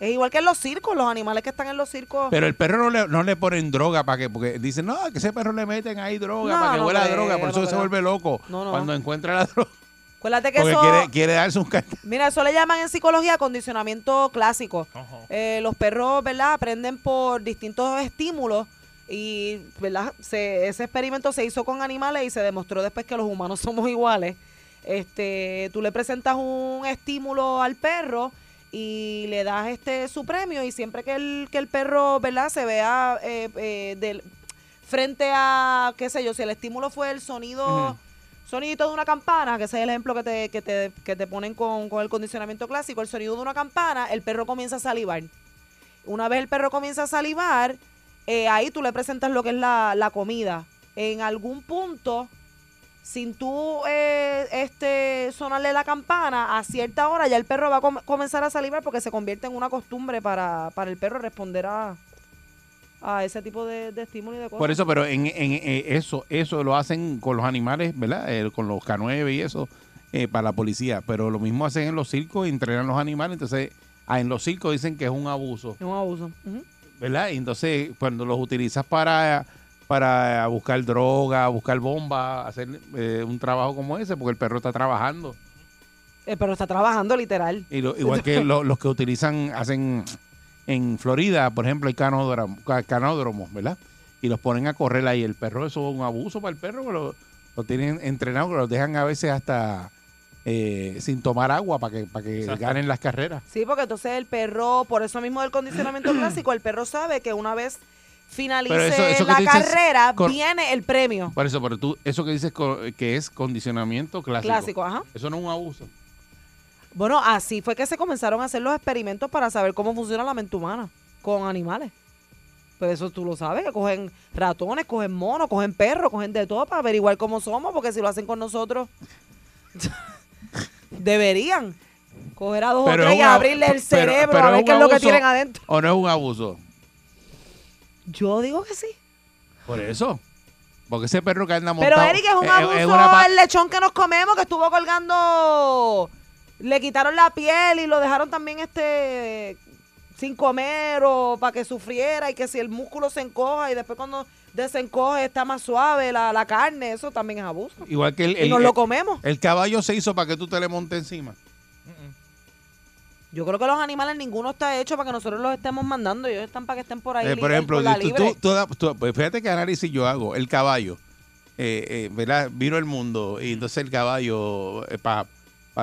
Es igual que en los circos, los animales que están en los circos. Pero el perro no le, no le ponen droga para que, porque dicen, no, que ese perro le meten ahí droga No, para que no huela a creo, droga, por no eso se creo. vuelve loco No, no. cuando encuentra la droga. Acuérdate que Porque eso quiere, quiere darse un ca- Mira, eso le llaman en psicología condicionamiento clásico. Eh, los perros, ¿verdad? Aprenden por distintos estímulos y, ¿verdad? Se- ese experimento se hizo con animales y se demostró después que los humanos somos iguales. Este, tú le presentas un estímulo al perro y le das este su premio y siempre que el, que el perro, ¿verdad? Se vea eh, eh, del, frente a, qué sé yo, si el estímulo fue el sonido sonidito de una campana, que ese es el ejemplo que te, que te, que te ponen con, con el condicionamiento clásico, el sonido de una campana, el perro comienza a salivar. Una vez el perro comienza a salivar, eh, ahí tú le presentas lo que es la, la comida. En algún punto, sin tú eh, este, sonarle la campana, a cierta hora ya el perro va a com- comenzar a salivar porque se convierte en una costumbre para, para el perro responder a, a ese tipo de, de estímulo y de cosas. Por eso, pero en, en- eh, eso eso lo hacen con los animales, ¿verdad? Eh, con los K9 y eso, eh, para la policía. Pero lo mismo hacen en los circos, entrenan los animales. Entonces, ah, en los circos dicen que es un abuso, Es un abuso. ¿verdad? Y entonces, cuando los utilizas para, para buscar droga, buscar bombas, hacer eh, un trabajo como ese, porque el perro está trabajando. El perro está trabajando literal. Y lo- igual que lo- los que utilizan, hacen en Florida, por ejemplo, hay canódromo- ca- canódromos, ¿verdad? Y los ponen a correr ahí. El perro, eso es un abuso para el perro, que lo, lo tienen entrenado, que los dejan a veces hasta eh, sin tomar agua para que, para que Exacto. ganen las carreras. Sí, porque entonces el perro, por eso mismo del condicionamiento clásico, el perro sabe que una vez finalice Pero eso- eso que la dices carrera, con- viene el premio. Por eso, pero tú, eso que dices que es condicionamiento clásico. Clásico, ajá. Eso no es un abuso. Bueno, así fue que se comenzaron a hacer los experimentos para saber cómo funciona la mente humana con animales. Pues eso tú lo sabes, que cogen ratones, cogen monos, cogen perros, cogen de todo para averiguar cómo somos, porque si lo hacen con nosotros, deberían coger a dos Pero o es tres y abrirle el cerebro pero a ver qué es lo que tienen adentro. ¿O no es un abuso? Yo digo que sí. Por eso. Porque ese perro que anda montado... Pero Eric es un es- abuso es una el lechón que nos comemos, que estuvo colgando, le quitaron la piel y lo dejaron también este sin comer o para que sufriera y que si el músculo se encoja y después cuando desencoge está más suave la, la carne, eso también es abuso. Igual que el, Y el- nos lo comemos. El caballo se hizo para que tú te le montes encima. Yo creo que los animales ninguno está hecho para que nosotros los estemos mandando, ellos están para que estén por ahí. Eh, por ejemplo, la tú, libre. tú- tú- tú- pues fíjate qué análisis yo hago. El caballo, eh, eh, ¿verdad? Vino el mundo y entonces el caballo, para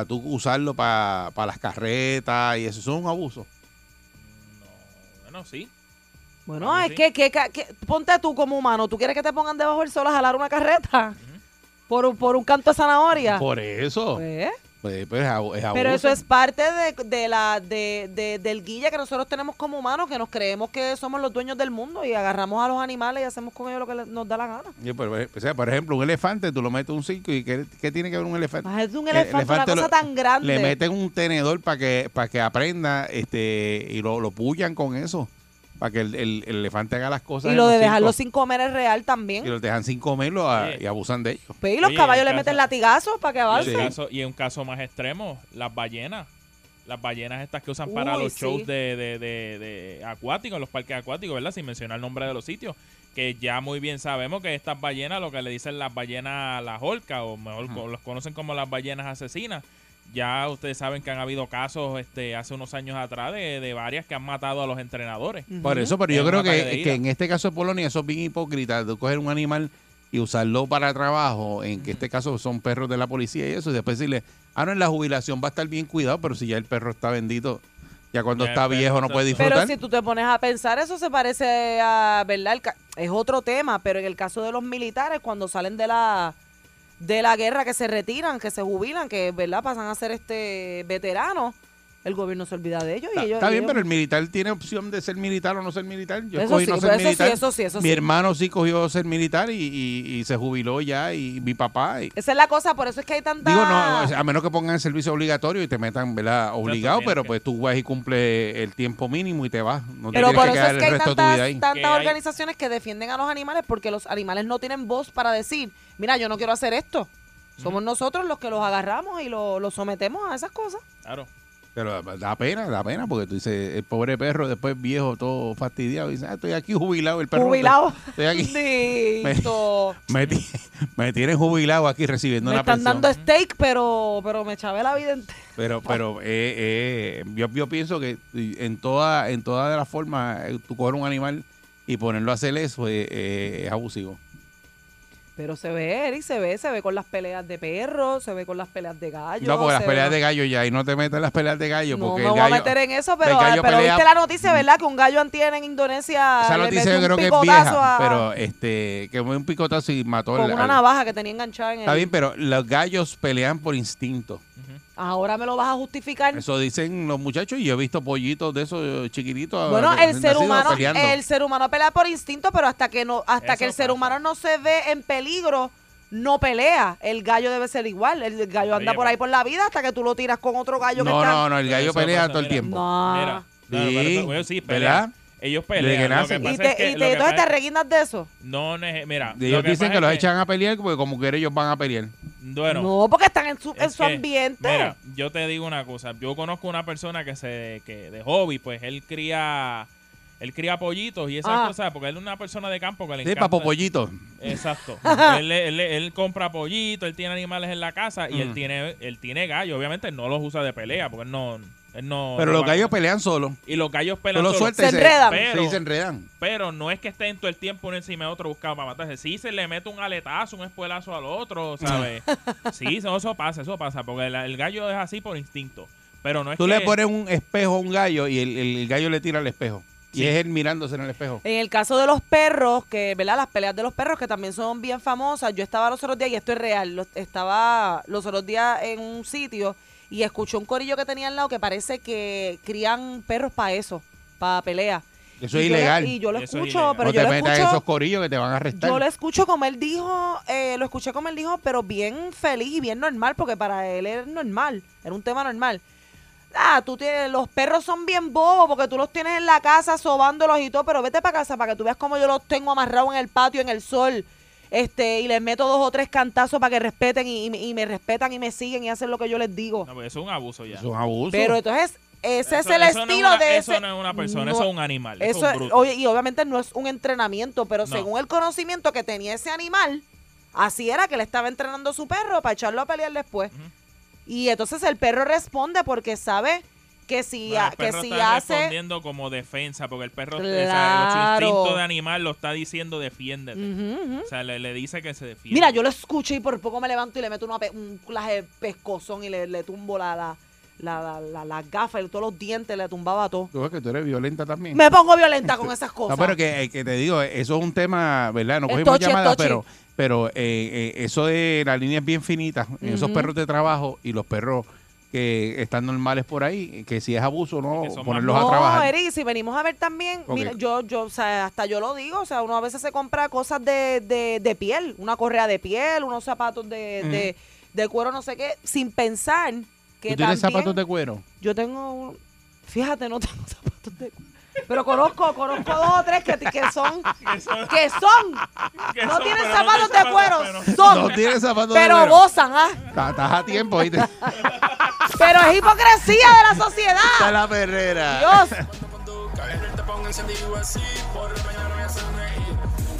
tú usarlo para las carretas y eso, eso es un abuso. Bueno, sí. Bueno, es que, que, que- que- ponte tú como humano, ¿tú quieres que te pongan debajo del sol a jalar una carreta? por, un- por un canto de zanahoria. Por eso. Pues, Pues, pues es Pero eso es parte de, de la de, de- del guía que nosotros tenemos como humanos, que nos creemos que somos los dueños del mundo y agarramos a los animales y hacemos con ellos lo que nos da la gana. Por, o sea, por ejemplo, un elefante, tú lo metes en un circo y ¿qué, qué tiene que ver un elefante? Ah, es un El elefante, una cosa tan grande. Le meten un tenedor para que para que aprenda este y lo, lo pullan con eso. Para que el, el- el elefante haga las cosas. Y en lo los de dejarlo sin comer es real también. Y los dejan sin comerlo a- y abusan de ellos. Pues, y los Oye, caballos le caso- meten latigazos para que avancen. caso, y un caso más extremo, las ballenas. Las ballenas estas que usan para los sí. shows de, de, de- de acuáticos, los parques acuáticos, ¿verdad? Sin mencionar el nombre de los sitios. Que ya muy bien sabemos que estas ballenas, lo que le dicen las ballenas las orcas, o mejor los conocen como las ballenas asesinas. Ya ustedes saben que han habido casos este hace unos años atrás de, de varias que han matado a los entrenadores. Por eso, pero yo creo que, que en este caso de Polonia eso es bien hipócrita, de coger un animal y usarlo para trabajo, en que este caso son perros de la policía y eso, y después decirle, ah, no, en la jubilación va a estar bien cuidado, pero si ya el perro está bendito, ya cuando Ya está viejo no puede disfrutar. Pero si tú te pones a pensar, eso se parece a, ¿verdad? El ca- es otro tema, pero en el caso de los militares, cuando salen de la de la guerra, que se retiran, que se jubilan, que, ¿verdad? Pasan a ser este veteranos, el gobierno se olvida de ellos. y Está, ellos- está bien, ellos- pero el militar tiene opción de ser militar o no ser militar. Yo Eso escogí sí, no ser eso sí, militar. eso sí, eso mi sí. hermano sí cogió ser militar y, y- y se jubiló ya, y mi papá. y- Esa es la cosa, por eso es que hay tanta... Digo, no, a menos que pongan el servicio obligatorio y te metan, ¿verdad? Obligado, pero pues tú vas y cumples el tiempo mínimo y te vas. No te Pero por que eso es que hay tantas, tantas hay- organizaciones que defienden a los animales porque los animales no tienen voz para decir, mira, yo no quiero hacer esto. Somos nosotros los que los agarramos y lo- los sometemos a esas cosas. Claro. Pero da pena, da pena, porque tú dices, el pobre perro después viejo, todo fastidiado, dice, ah, estoy aquí jubilado, el perro. Jubilado. Estoy aquí. Me, ti- me tienen jubilado aquí recibiendo Me una están pensión. dando steak, pero, pero me chavé la vida entera. Pero, pero eh, eh, yo, yo pienso que en toda, en todas las formas, eh, tú coger un animal y ponerlo a hacer eso eh, eh, es abusivo. Pero se ve, Eric, se ve, se ve con las peleas de perros, se ve con las peleas de gallos. No, porque las peleas ve- de gallo ya, y no te metas en las peleas de gallo, No me el voy a meter en eso, el pero, gallo pero pelea- viste la noticia, ¿verdad? Que un gallo antier en Indonesia esa le noticia metió yo un creo que es vieja, a- pero este, que fue un picotazo y mató con al- una al- navaja que tenía enganchada en Está el... bien, pero los gallos pelean por instinto. Ahora me lo vas a justificar. Eso dicen los muchachos y yo he visto pollitos de esos eh, chiquititos. Bueno, eh, el ser humano, peleando. el ser humano pelea por instinto, pero hasta que no, hasta Eso que el ser humano no se ve en peligro, no pelea. El gallo debe ser igual. El gallo anda Oye, por ahí por la vida hasta que tú lo tiras con otro gallo que No, está. no, no, el gallo Eso pelea pasa, todo el mira. tiempo. No. Mira, claro, Sí, pero bueno, sí, ¿verdad? pelean. Ellos pelean. que Lo que. Y te, es que- y lo te, que entonces te reguindas de eso. No, ne- mira. lo Ellos dicen pasa que los echan a pelear porque como quiera ellos van a pelear. Bueno, no, porque están en su, en su que, ambiente. Mira, yo te digo una cosa. Yo conozco una persona que se que de hobby, pues él cría él cría pollitos y esas Ah. cosas, porque él es una persona de campo que le Sí, encanta. papo pollito. Exacto. él, él- él compra pollitos, él tiene animales en la casa y él Mm. tiene él tiene gallos. Obviamente no los usa de pelea, porque él no no Pero no los gallos pelean solos. y los gallos pelean y Se enredan. Pero, Sí, se enredan. pero no es que estén todo el tiempo uno encima de otro buscando para matarse. Sí se le mete un aletazo, un espuelazo al otro, ¿sabes? sí, eso, eso pasa, eso pasa. Porque el gallo es así por instinto. Pero no es Tú que... le pones un espejo a un gallo y el, el gallo le tira al espejo. Y es él mirándose en el espejo. En el caso de los perros, que, ¿verdad? Las peleas de los perros, que también son bien famosas. Yo estaba los otros días, y esto es real, los- estaba los otros días en un sitio y escuché un corillo que tenía al lado que parece que crían perros para eso, para pelea. Eso es yo ilegal. y yo lo Eso escucho, pero no yo te lo metas escucho... esos corillos que te van a arrestar. Yo lo escucho como él dijo, eh, lo escuché como él dijo, pero bien feliz y bien normal, porque para él era normal, era un tema normal. Ah, tú tienes, los perros son bien bobos porque tú los tienes en la casa sobándolos y todo, pero vete para casa para que tú veas cómo yo los tengo amarrados en el patio, en el sol, este, y les meto dos o tres cantazos para que respeten y, y- y me respetan y me siguen y hacen lo que yo les digo. No, pues eso es un abuso ya. Eso es un abuso. Pero entonces, ese Eso- es el eso no es estilo una- de eso ese. no es una persona, No, eso es un animal, eso, eso es es- un bruto. oye, y obviamente no es un entrenamiento, pero No. según el conocimiento que tenía ese animal, así era que le estaba entrenando a su perro para echarlo a pelear después. Y entonces el perro responde porque sabe que si, Bueno, el que perro si está hace... respondiendo como defensa, porque el perro, o sea, Claro. su instinto de animal lo está diciendo defiéndete. O sea, le, le dice que se defiende. Mira, yo lo escucho y por poco me levanto y le meto una pe- un clase de pescozón y le, le tumbo la, la, la, la, la- las gafas y todos los dientes, le tumbaba todo. Tú ves que tú eres violenta también. Me pongo violenta con esas cosas. No, pero que, eh, que te digo, eso es un tema, ¿verdad? No Es cogimos tochi, llamadas, pero, pero eh, eh, eso de la línea es bien finita. Esos perros de trabajo y los perros que están normales por ahí, que si es abuso, no ponerlos no, a trabajar. Eric, si venimos a ver también, mira, yo, yo, o sea, hasta yo lo digo, o sea, uno a veces se compra cosas de, de, de piel, una correa de piel, unos zapatos de, de, de cuero, no sé qué, sin pensar que ¿Tú tienes también- zapatos de cuero? Yo tengo, un- fíjate, no tengo zapatos de cuero. Pero conozco, conozco dos o tres que, que son, que son, Que no son, tienen no zapatos de cuero, son, No tiene zapatos de pero gozan, ¿ah? Estás estás a tiempo, ¿viste? Pero es hipocresía de la Está sociedad. la perrera. Dios. Me.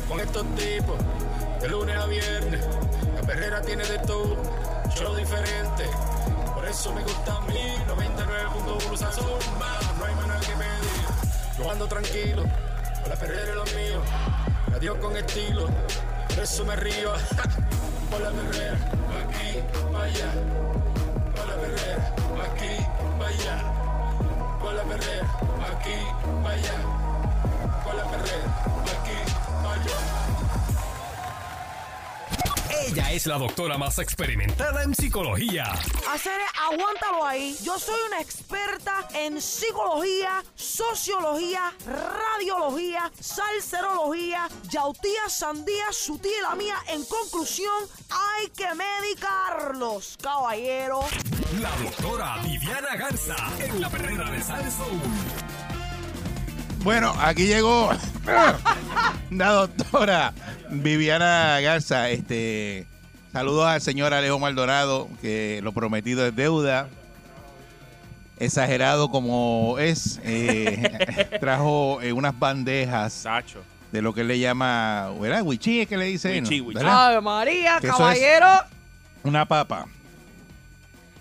Con estos tipos, de lunes a viernes, la perrera tiene de todo, show diferente. Por eso me gusta a mí, 99.1 Sazón, no hay más nada que pedir. Yo ando tranquilo, con la perrera es lo mío, adiós con estilo, por eso me río. Por la perrera, aquí, allá. Por la perrera, pa' aquí, pa' allá. Por la perrera, pa' aquí, pa' allá. Por la perrera, pa' aquí, allá. Ella es la doctora más experimentada en psicología. Hacer, aguántalo ahí. Yo soy una experta en psicología, sociología, radiología, salserología, yautía, sandía, su tía y la mía. En conclusión, hay que medicarlos, caballero. La doctora Viviana Garza en la perrera de Salsoul. Bueno, aquí llegó la doctora Viviana Garza. Este, saludos al señor Alejo Maldonado, que lo prometido es deuda. Exagerado como es, eh, trajo eh, unas bandejas Sacho. de lo que él le llama, ¿verdad? Wichi es que le dice, Wichi, ¿no? María, Que eso es- caballero. Una papa.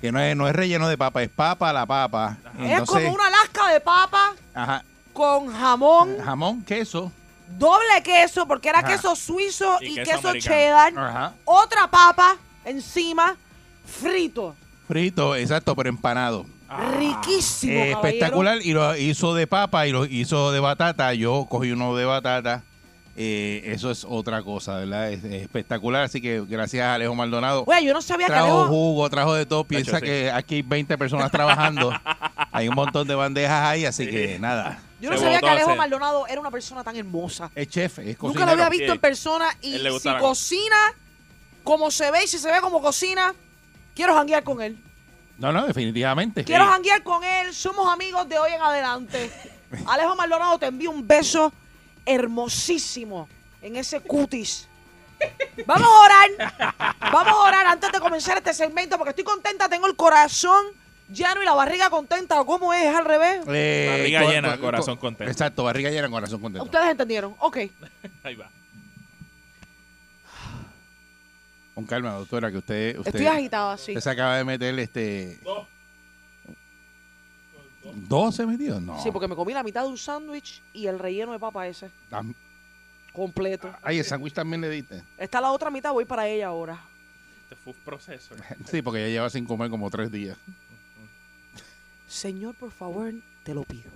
Que no es, no es relleno de papa, es papa la papa. es como una lasca de papa ajá, con jamón, jamón, queso. doble queso, porque era Ajá. queso suizo Y y, queso cheddar. Ajá. Otra papa encima, frito. Frito, exacto, pero empanado. Riquísimo, Eh, caballero. espectacular y lo hizo de papa y lo hizo de batata. Yo cogí uno de batata. Eh, eso es otra cosa, ¿verdad? Es, es espectacular. Así que gracias a Alejo Maldonado. Oye, yo no sabía que Trajo Alejo... jugo, trajo de todo. Piensa que aquí hay 20 personas trabajando. hay un montón de bandejas ahí, así que nada. Yo no Se sabía que Alejo. Maldonado era una persona tan hermosa. Es chef, es Nunca cocinero. lo había visto en persona y si cocina como se ve y si se ve como cocina, quiero janguear con él. No, no, definitivamente. Quiero janguear con él. Somos amigos de hoy en adelante. Alejo Maldonado, te envío un beso hermosísimo en ese cutis. Vamos a orar. Vamos a orar antes de comenzar este segmento porque estoy contenta, tengo el corazón llano y la barriga contenta. Cómo es? al revés? Eh, barriga llena, corazón contento. Exacto, barriga llena, corazón contento. Ustedes entendieron. Ok. Ahí va. Con calma, doctora, que usted. Estoy agitada, sí. Usted se acaba de meter este. Oh. ¿12 metidos? No. Sí, porque me comí la mitad de un sándwich y el relleno de papa ese. Completo. Ah, ay, el sándwich también le diste. Está la otra mitad, voy para ella ahora. Este fue un proceso. ¿eh? Sí, porque ella lleva sin comer como tres días. Señor, por favor, te lo pido.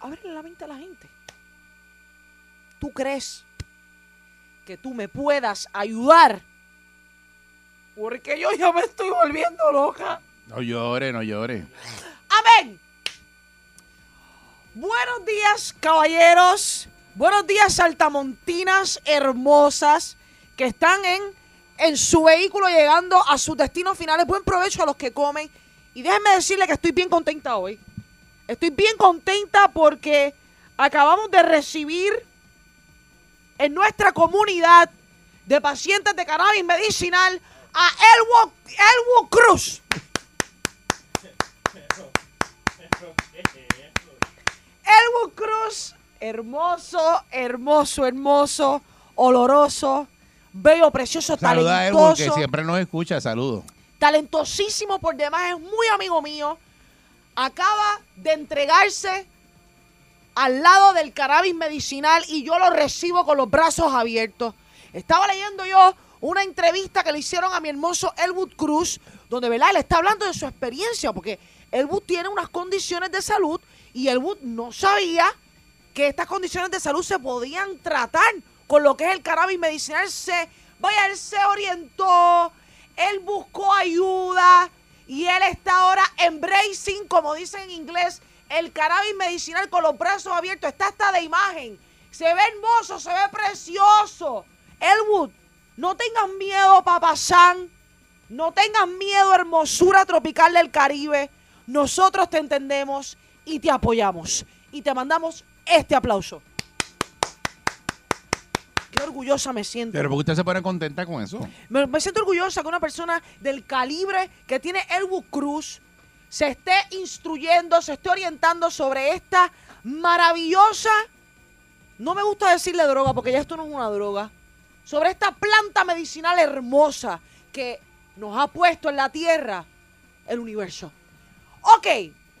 Ábrele la mente a la gente. ¿Tú crees que tú me puedas ayudar? Porque yo ya me estoy volviendo loca. No llore, no llore. Amén. Buenos días, caballeros. Buenos días, saltamontinas hermosas que están en, en su vehículo llegando a sus destinos finales. Buen provecho a los que comen. Y déjenme decirle que estoy bien contenta hoy. Estoy bien contenta porque acabamos de recibir en nuestra comunidad de pacientes de cannabis medicinal a Elwood, Elwood Cruz. Elwood Cruz, hermoso, hermoso, hermoso, oloroso, bello, precioso, Saluda a Edwin, que talentoso, siempre nos escucha. Saludos. talentosísimo por demás, es muy amigo mío. Acaba de entregarse al lado del cannabis medicinal y yo lo recibo con los brazos abiertos. Estaba leyendo yo una entrevista que le hicieron a mi hermoso Elwood Cruz, donde ¿verdad? él está hablando de su experiencia, porque Elwood tiene unas condiciones de salud y Elwood no sabía que estas condiciones de salud se podían tratar con lo que es el cannabis medicinal. Se, vaya, él se orientó, él buscó ayuda y él está ahora embracing, como dicen en inglés, el cannabis medicinal con los brazos abiertos. Está hasta de imagen. Se ve hermoso, se ve precioso. Elwood, no tengas miedo, papasán. No tengas miedo, hermosura tropical del Caribe. nosotros te entendemos y te apoyamos. Y te mandamos este aplauso. Qué orgullosa me siento. Pero porque usted se pone contenta con eso. Me, me siento orgullosa que una persona del calibre que tiene Elwood Cruz se esté instruyendo, se esté orientando sobre esta maravillosa, no me gusta decirle droga porque ya esto no es una droga, sobre esta planta medicinal hermosa que nos ha puesto en la tierra el universo. Ok,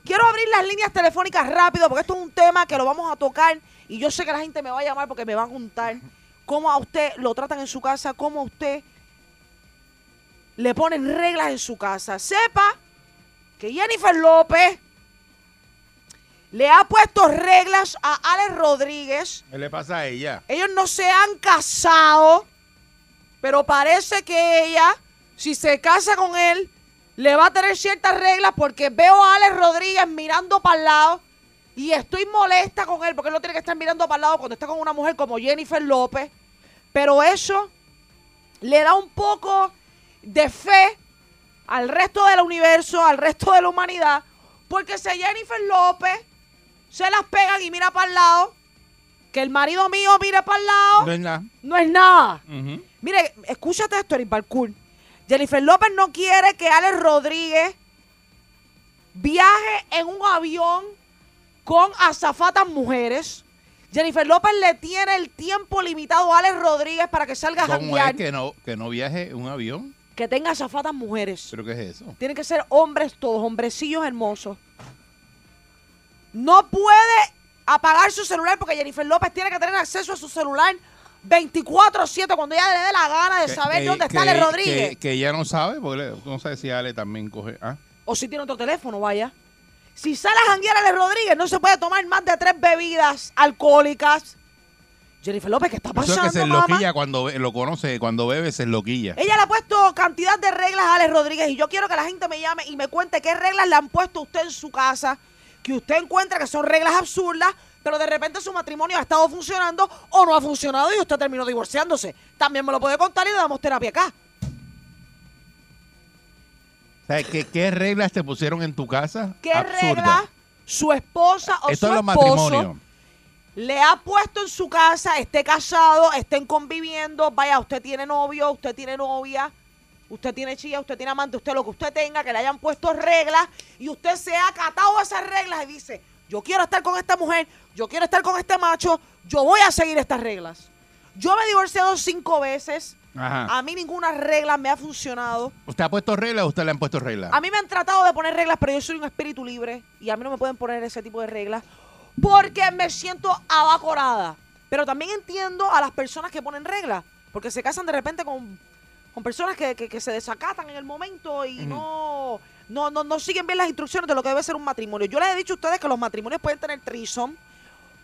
quiero abrir las líneas telefónicas rápido porque esto es un tema que lo vamos a tocar y yo sé que la gente me va a llamar porque me va a contar cómo a usted lo tratan en su casa, cómo a usted le ponen reglas en su casa. Sepa que Jennifer López le ha puesto reglas a Alex Rodríguez. ¿Qué le pasa a ella? Ellos no se han casado, pero parece que ella, si se casa con él, le va a tener ciertas reglas porque veo a Alex Rodríguez mirando para el lado y estoy molesta con él porque él no tiene que estar mirando para el lado cuando está con una mujer como Jennifer López. Pero eso le da un poco de fe al resto del universo, al resto de la humanidad, porque si Jennifer López se las pegan y mira para el lado, que el marido mío mire para el lado, No es nada. no es nada. Mire, escúchate esto, Eric Balcour. Jennifer López no quiere que Alex Rodríguez viaje en un avión con azafatas mujeres. Jennifer López le tiene el tiempo limitado a Alex Rodríguez para que salga a ¿Cómo janguear, es que no, que no viaje en un avión? que tenga azafatas mujeres. ¿Pero qué es eso? Tienen que ser hombres todos, hombrecillos hermosos. No puede apagar su celular porque Jennifer López tiene que tener acceso a su celular 24-7 cuando ella le dé la gana de Que- saber que- dónde está Ale Rodríguez. Que, que ella no sabe, porque no sé si Ale también coge. ¿ah? O si tiene otro teléfono, vaya. Si sale a janguear Ale Rodríguez, no se puede tomar más de tres bebidas alcohólicas. Jennifer López, ¿qué está Eso es que pasando, se mamá? enloquilla cuando lo conoce, cuando bebe se enloquilla. Ella le ha puesto cantidad de reglas a Alex Rodríguez y yo quiero que la gente me llame y me cuente qué reglas le han puesto a usted en su casa, que usted encuentra que son reglas absurdas, pero de repente su matrimonio ha estado funcionando o no ha funcionado y usted terminó divorciándose. También me lo puede contar y le damos terapia acá. ¿qué, ¿Qué reglas te pusieron en tu casa? ¿Qué reglas su esposa o Esto su es esposo matrimonios. le ha puesto en su casa, esté casado, estén conviviendo, vaya, usted tiene novio, usted tiene novia, usted tiene chilla, usted tiene amante, usted lo que usted tenga, que le hayan puesto reglas y usted se ha acatado esas reglas y dice, yo quiero estar con esta mujer, yo quiero estar con este macho, yo voy a seguir estas reglas. Yo me he divorciado cinco veces, Ajá. a mí ninguna regla me ha funcionado. ¿Usted ha puesto reglas o usted le han puesto reglas? A mí me han tratado de poner reglas, pero yo soy un espíritu libre y a mí no me pueden poner ese tipo de reglas porque me siento abacorada. Pero también entiendo a las personas que ponen reglas, porque se casan de repente con, con personas que, que- que se desacatan en el momento y no, no, no, no siguen bien las instrucciones de lo que debe ser un matrimonio. Yo les he dicho a ustedes que los matrimonios pueden tener trison,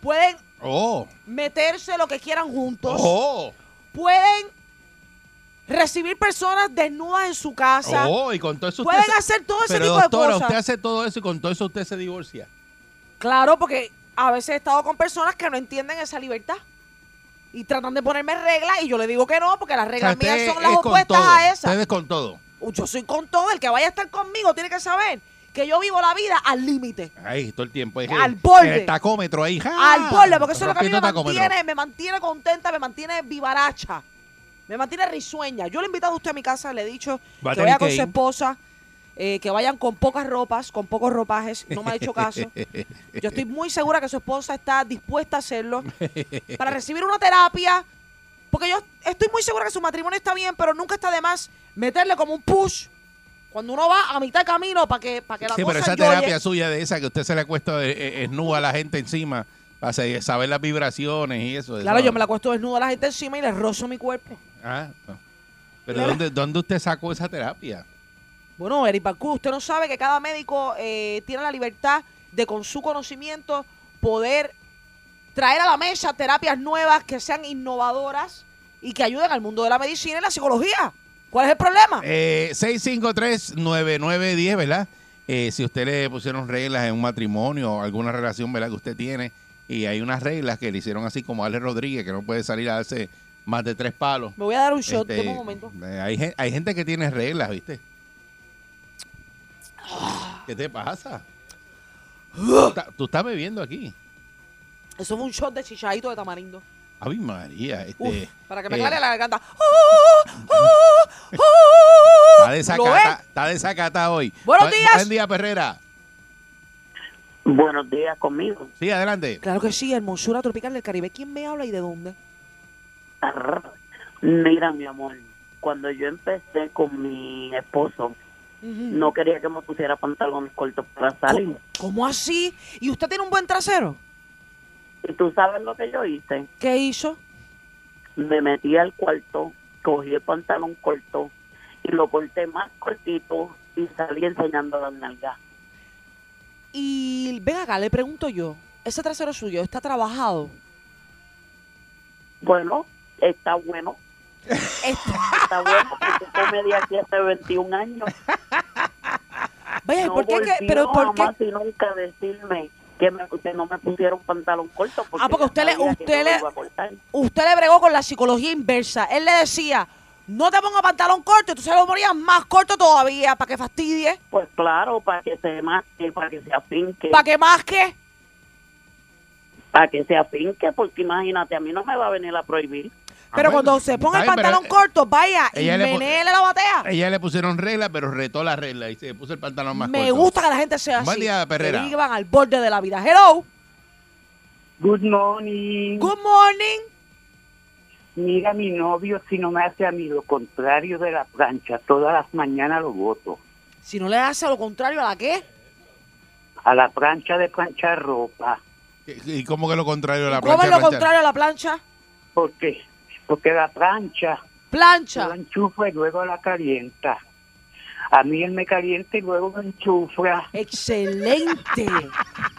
pueden Oh, meterse lo que quieran juntos, oh, pueden recibir personas desnudas en su casa. oh, y con todo eso usted Pueden se- hacer todo ese Pero tipo de cosas. usted hace todo eso y con todo eso usted se divorcia. Claro, porque a veces he estado con personas que no entienden esa libertad. Y tratan de ponerme reglas y yo le digo que no, porque las O sea, reglas mías son las opuestas a esas. Usted es con todo. Yo soy con todo. El que vaya a estar conmigo tiene que saber que yo vivo la vida al límite. Ahí, todo el tiempo. Es Al el- borde. El tacómetro ahí. ¡ja! al borde, porque eso es lo que a mí me tacómetro. mantiene, me mantiene contenta, me mantiene vivaracha, me mantiene risueña. Yo le he invitado a usted a mi casa, le he dicho Va que vaya con que su esposa, eh, que vayan con pocas ropas, con pocos ropajes. No me ha hecho caso. Yo estoy muy segura que su esposa está dispuesta a hacerlo para recibir una terapia. Porque yo estoy muy segura que su matrimonio está bien, pero nunca está de más meterle como un push cuando uno va a mitad de camino para que, para que la Sí, cosa pero esa terapia suya de esa que usted se le acuesta eh, eh, desnuda a la gente encima para saber las vibraciones y eso. Claro, eso- yo me la acuesto desnuda a la gente encima y le rozo mi cuerpo. Ah, no. pero. ¿dónde, ¿dónde usted sacó esa terapia? Bueno, Eric usted no sabe que cada médico eh, tiene la libertad de con su conocimiento poder traer a la mesa terapias nuevas que sean innovadoras y que ayuden al mundo de la medicina y la psicología. ¿Cuál es el problema? Eh, 653-9910, ¿verdad? Eh, si usted le pusieron reglas en un matrimonio o alguna relación, ¿verdad? Que usted tiene y hay unas reglas que le hicieron así como Ale Rodríguez, que no puede salir a darse más de tres palos. Me voy a dar un shot, Este, un momento. eh, hay, hay gente que tiene reglas, ¿viste? ¿Qué te pasa? Tú estás- Tú estás bebiendo aquí. Eso fue un shot de chichadito de tamarindo. Ave María, Uf, este. para que me eh, aclare la garganta. Está ¿Lo desacata, ves? está desacata hoy. Buenos Buen- días. Buen día, Perrera. Buenos días conmigo. Sí, adelante. Claro que sí, hermosura tropical del Caribe. ¿Quién me habla y de dónde? Mira, mi amor, cuando yo empecé con mi esposo, no quería que me pusiera pantalones cortos para salir. ¿Cómo así? ¿Y usted tiene un buen trasero? ¿Y tú sabes lo que yo hice? ¿Qué hizo? Me metí al cuarto, cogí el pantalón corto y lo corté más cortito y salí enseñando las nalgas. Y ven acá, le pregunto yo, ¿ese trasero suyo está trabajado? Bueno, está bueno. Está bueno porque come de aquí hace 21 años. Vaya, no ¿por qué que- pero por qué- nunca decirme que, me, que no me pusieron pantalón corto. Porque Ah, porque usted le, usted le, usted le bregó con la psicología inversa. Él le decía, no te ponga pantalón corto, tú se lo ponías más corto todavía, para que fastidie, Pues claro, para que se masque, para que se afinque. para que más que. Para que se afinque, porque imagínate, a mí no me va a venir a prohibir. Pero cuando se ponga el está bien, pero, pantalón corto, vaya y ella le pu- menéele la batea. Ella le pusieron regla, pero retó la regla y se puso el pantalón más Me corto. gusta que la gente sea Buen así. día, Perrera. Que vivan al borde de la vida. Hello. Good morning. Good morning. Mira, mi novio, si no me hace a mí lo contrario de la plancha, todas las mañanas lo voto. Si no le hace lo contrario a la qué, A la plancha de planchar ropa. ¿Y cómo que lo contrario de la ¿cómo plancha? es lo planchar? contrario a la plancha? ¿Por qué? Porque la plancha Plancha. la enchufa y luego la calienta. A mí él me calienta y luego me enchufa. Excelente.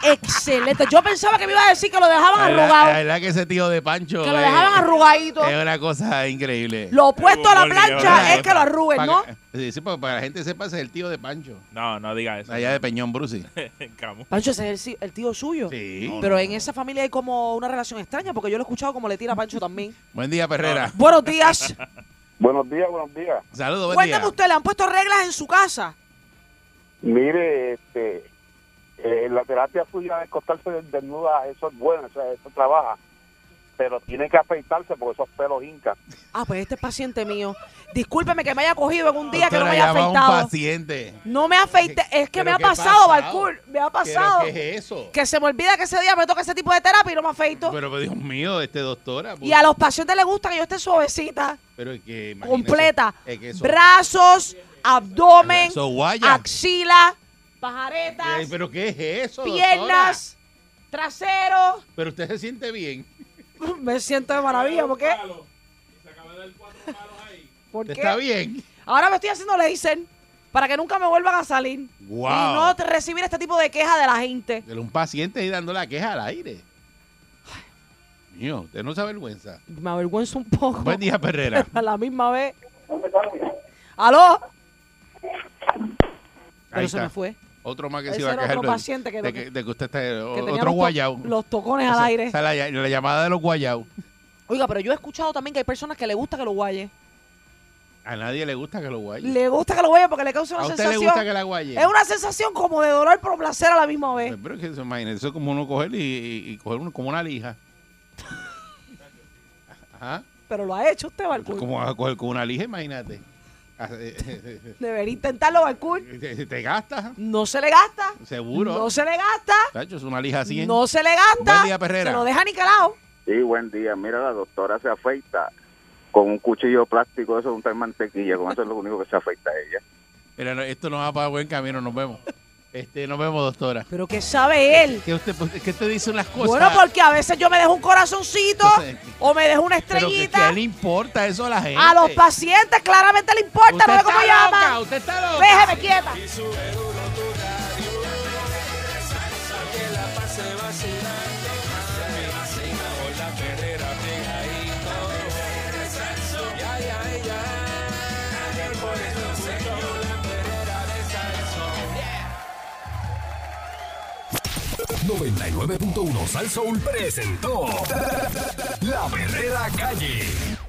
Excelente. Yo pensaba que me iba a decir que lo dejaban La verdad, la arrugado. verdad que ese tío de Pancho. Que lo dejaban arrugadito. Es una cosa increíble. Lo opuesto a la plancha es que lo arruguen, ¿no? Sí, sí, porque para que la gente sepa, ese es el tío de Pancho. No, no diga eso. Allá de Peñón Brusi. Camu. Pancho, ese es el, el tío suyo. Sí. Pero en esa familia hay como una relación extraña, porque yo lo he escuchado como le tira a Pancho también. Buen día, Perrera. Buenos días. Buenos días, buenos días. Saludos, buen Cuéntame día. usted, ¿le han puesto reglas en su casa? Mire, este, eh, la terapia suya de acostarse desnuda, eso es bueno, eso, eso trabaja. Pero tiene que afeitarse porque esos pelos hincan. Ah, pues este es paciente mío. Discúlpeme que me haya cogido en un día que no me haya llama a un afeitado. paciente. No me afeité, es que ¿Pero me ha pasado, pasado? Balcour, me ha pasado. ¿Pero qué es eso? Que se me olvida que ese día me toca ese tipo de terapia y no me afeito. Pero, pues, Dios mío, este doctora. Y a los pacientes les gusta que yo esté suavecita, Pero es que imagínese, completa. es que eso- Brazos, abdomen, Eso axila, pajaretas, ¿Pero qué es eso, piernas, trasero. doctora? Pero usted se siente bien. Me siento de maravilla, ¿por qué? ¿Por ¿Usted qué? está bien? Ahora me estoy haciendo laser para que nunca me vuelvan a salir. Wow. Y no recibir este tipo de quejas de la gente. Era un paciente ahí dando la queja al aire. Mío, usted no se avergüenza. Me avergüenza un poco. Buen día, Perrera. A la misma vez. ¿Aló? Ahí Pero se está. me fue. Otro más que Ese se iba a quejar paciente que- de que, de que usted está otro los guayao. los tocones al aire. es la, la llamada de los guayao. Oiga, pero yo he escuchado también que hay personas que le gusta que lo guaye. A nadie le gusta que lo guaye. Le gusta que lo guaye porque le causa una ¿A usted sensación. le gusta que la guaye? Es una sensación como de dolor pero placer a la misma vez. Pero es que eso, imagínese, eso es como uno coger y, y- y coger uno, como una lija. Ajá. Pero lo ha hecho usted, Balcour. Como a coger con una lija, imagínate. Ah, Debería intentarlo, Balcour. Te, te gastas, No se le gasta. seguro. No se le gasta. Tacho, es una lija así. No se le gasta. Buen día, Perrera. Se lo deja niquelado. Sí, buen día. Mira, la doctora se afeita con un cuchillo plástico, eso es un tal mantequilla, con eso es lo único que se afeita ella. Mira, no, esto nos va para buen camino, nos vemos. Este, nos vemos, doctora. Pero ¿qué sabe él? Que usted, pues, que usted dice unas cosas. Bueno, porque a veces yo me dejo un corazoncito Entonces, o me dejo una Pero estrellita. le importa eso a la gente. A los pacientes claramente le importa, Usted no ve cómo llama. usted está loca. Déjeme quieta. 99.1 Sal Soul presentó La Verdadera Calle.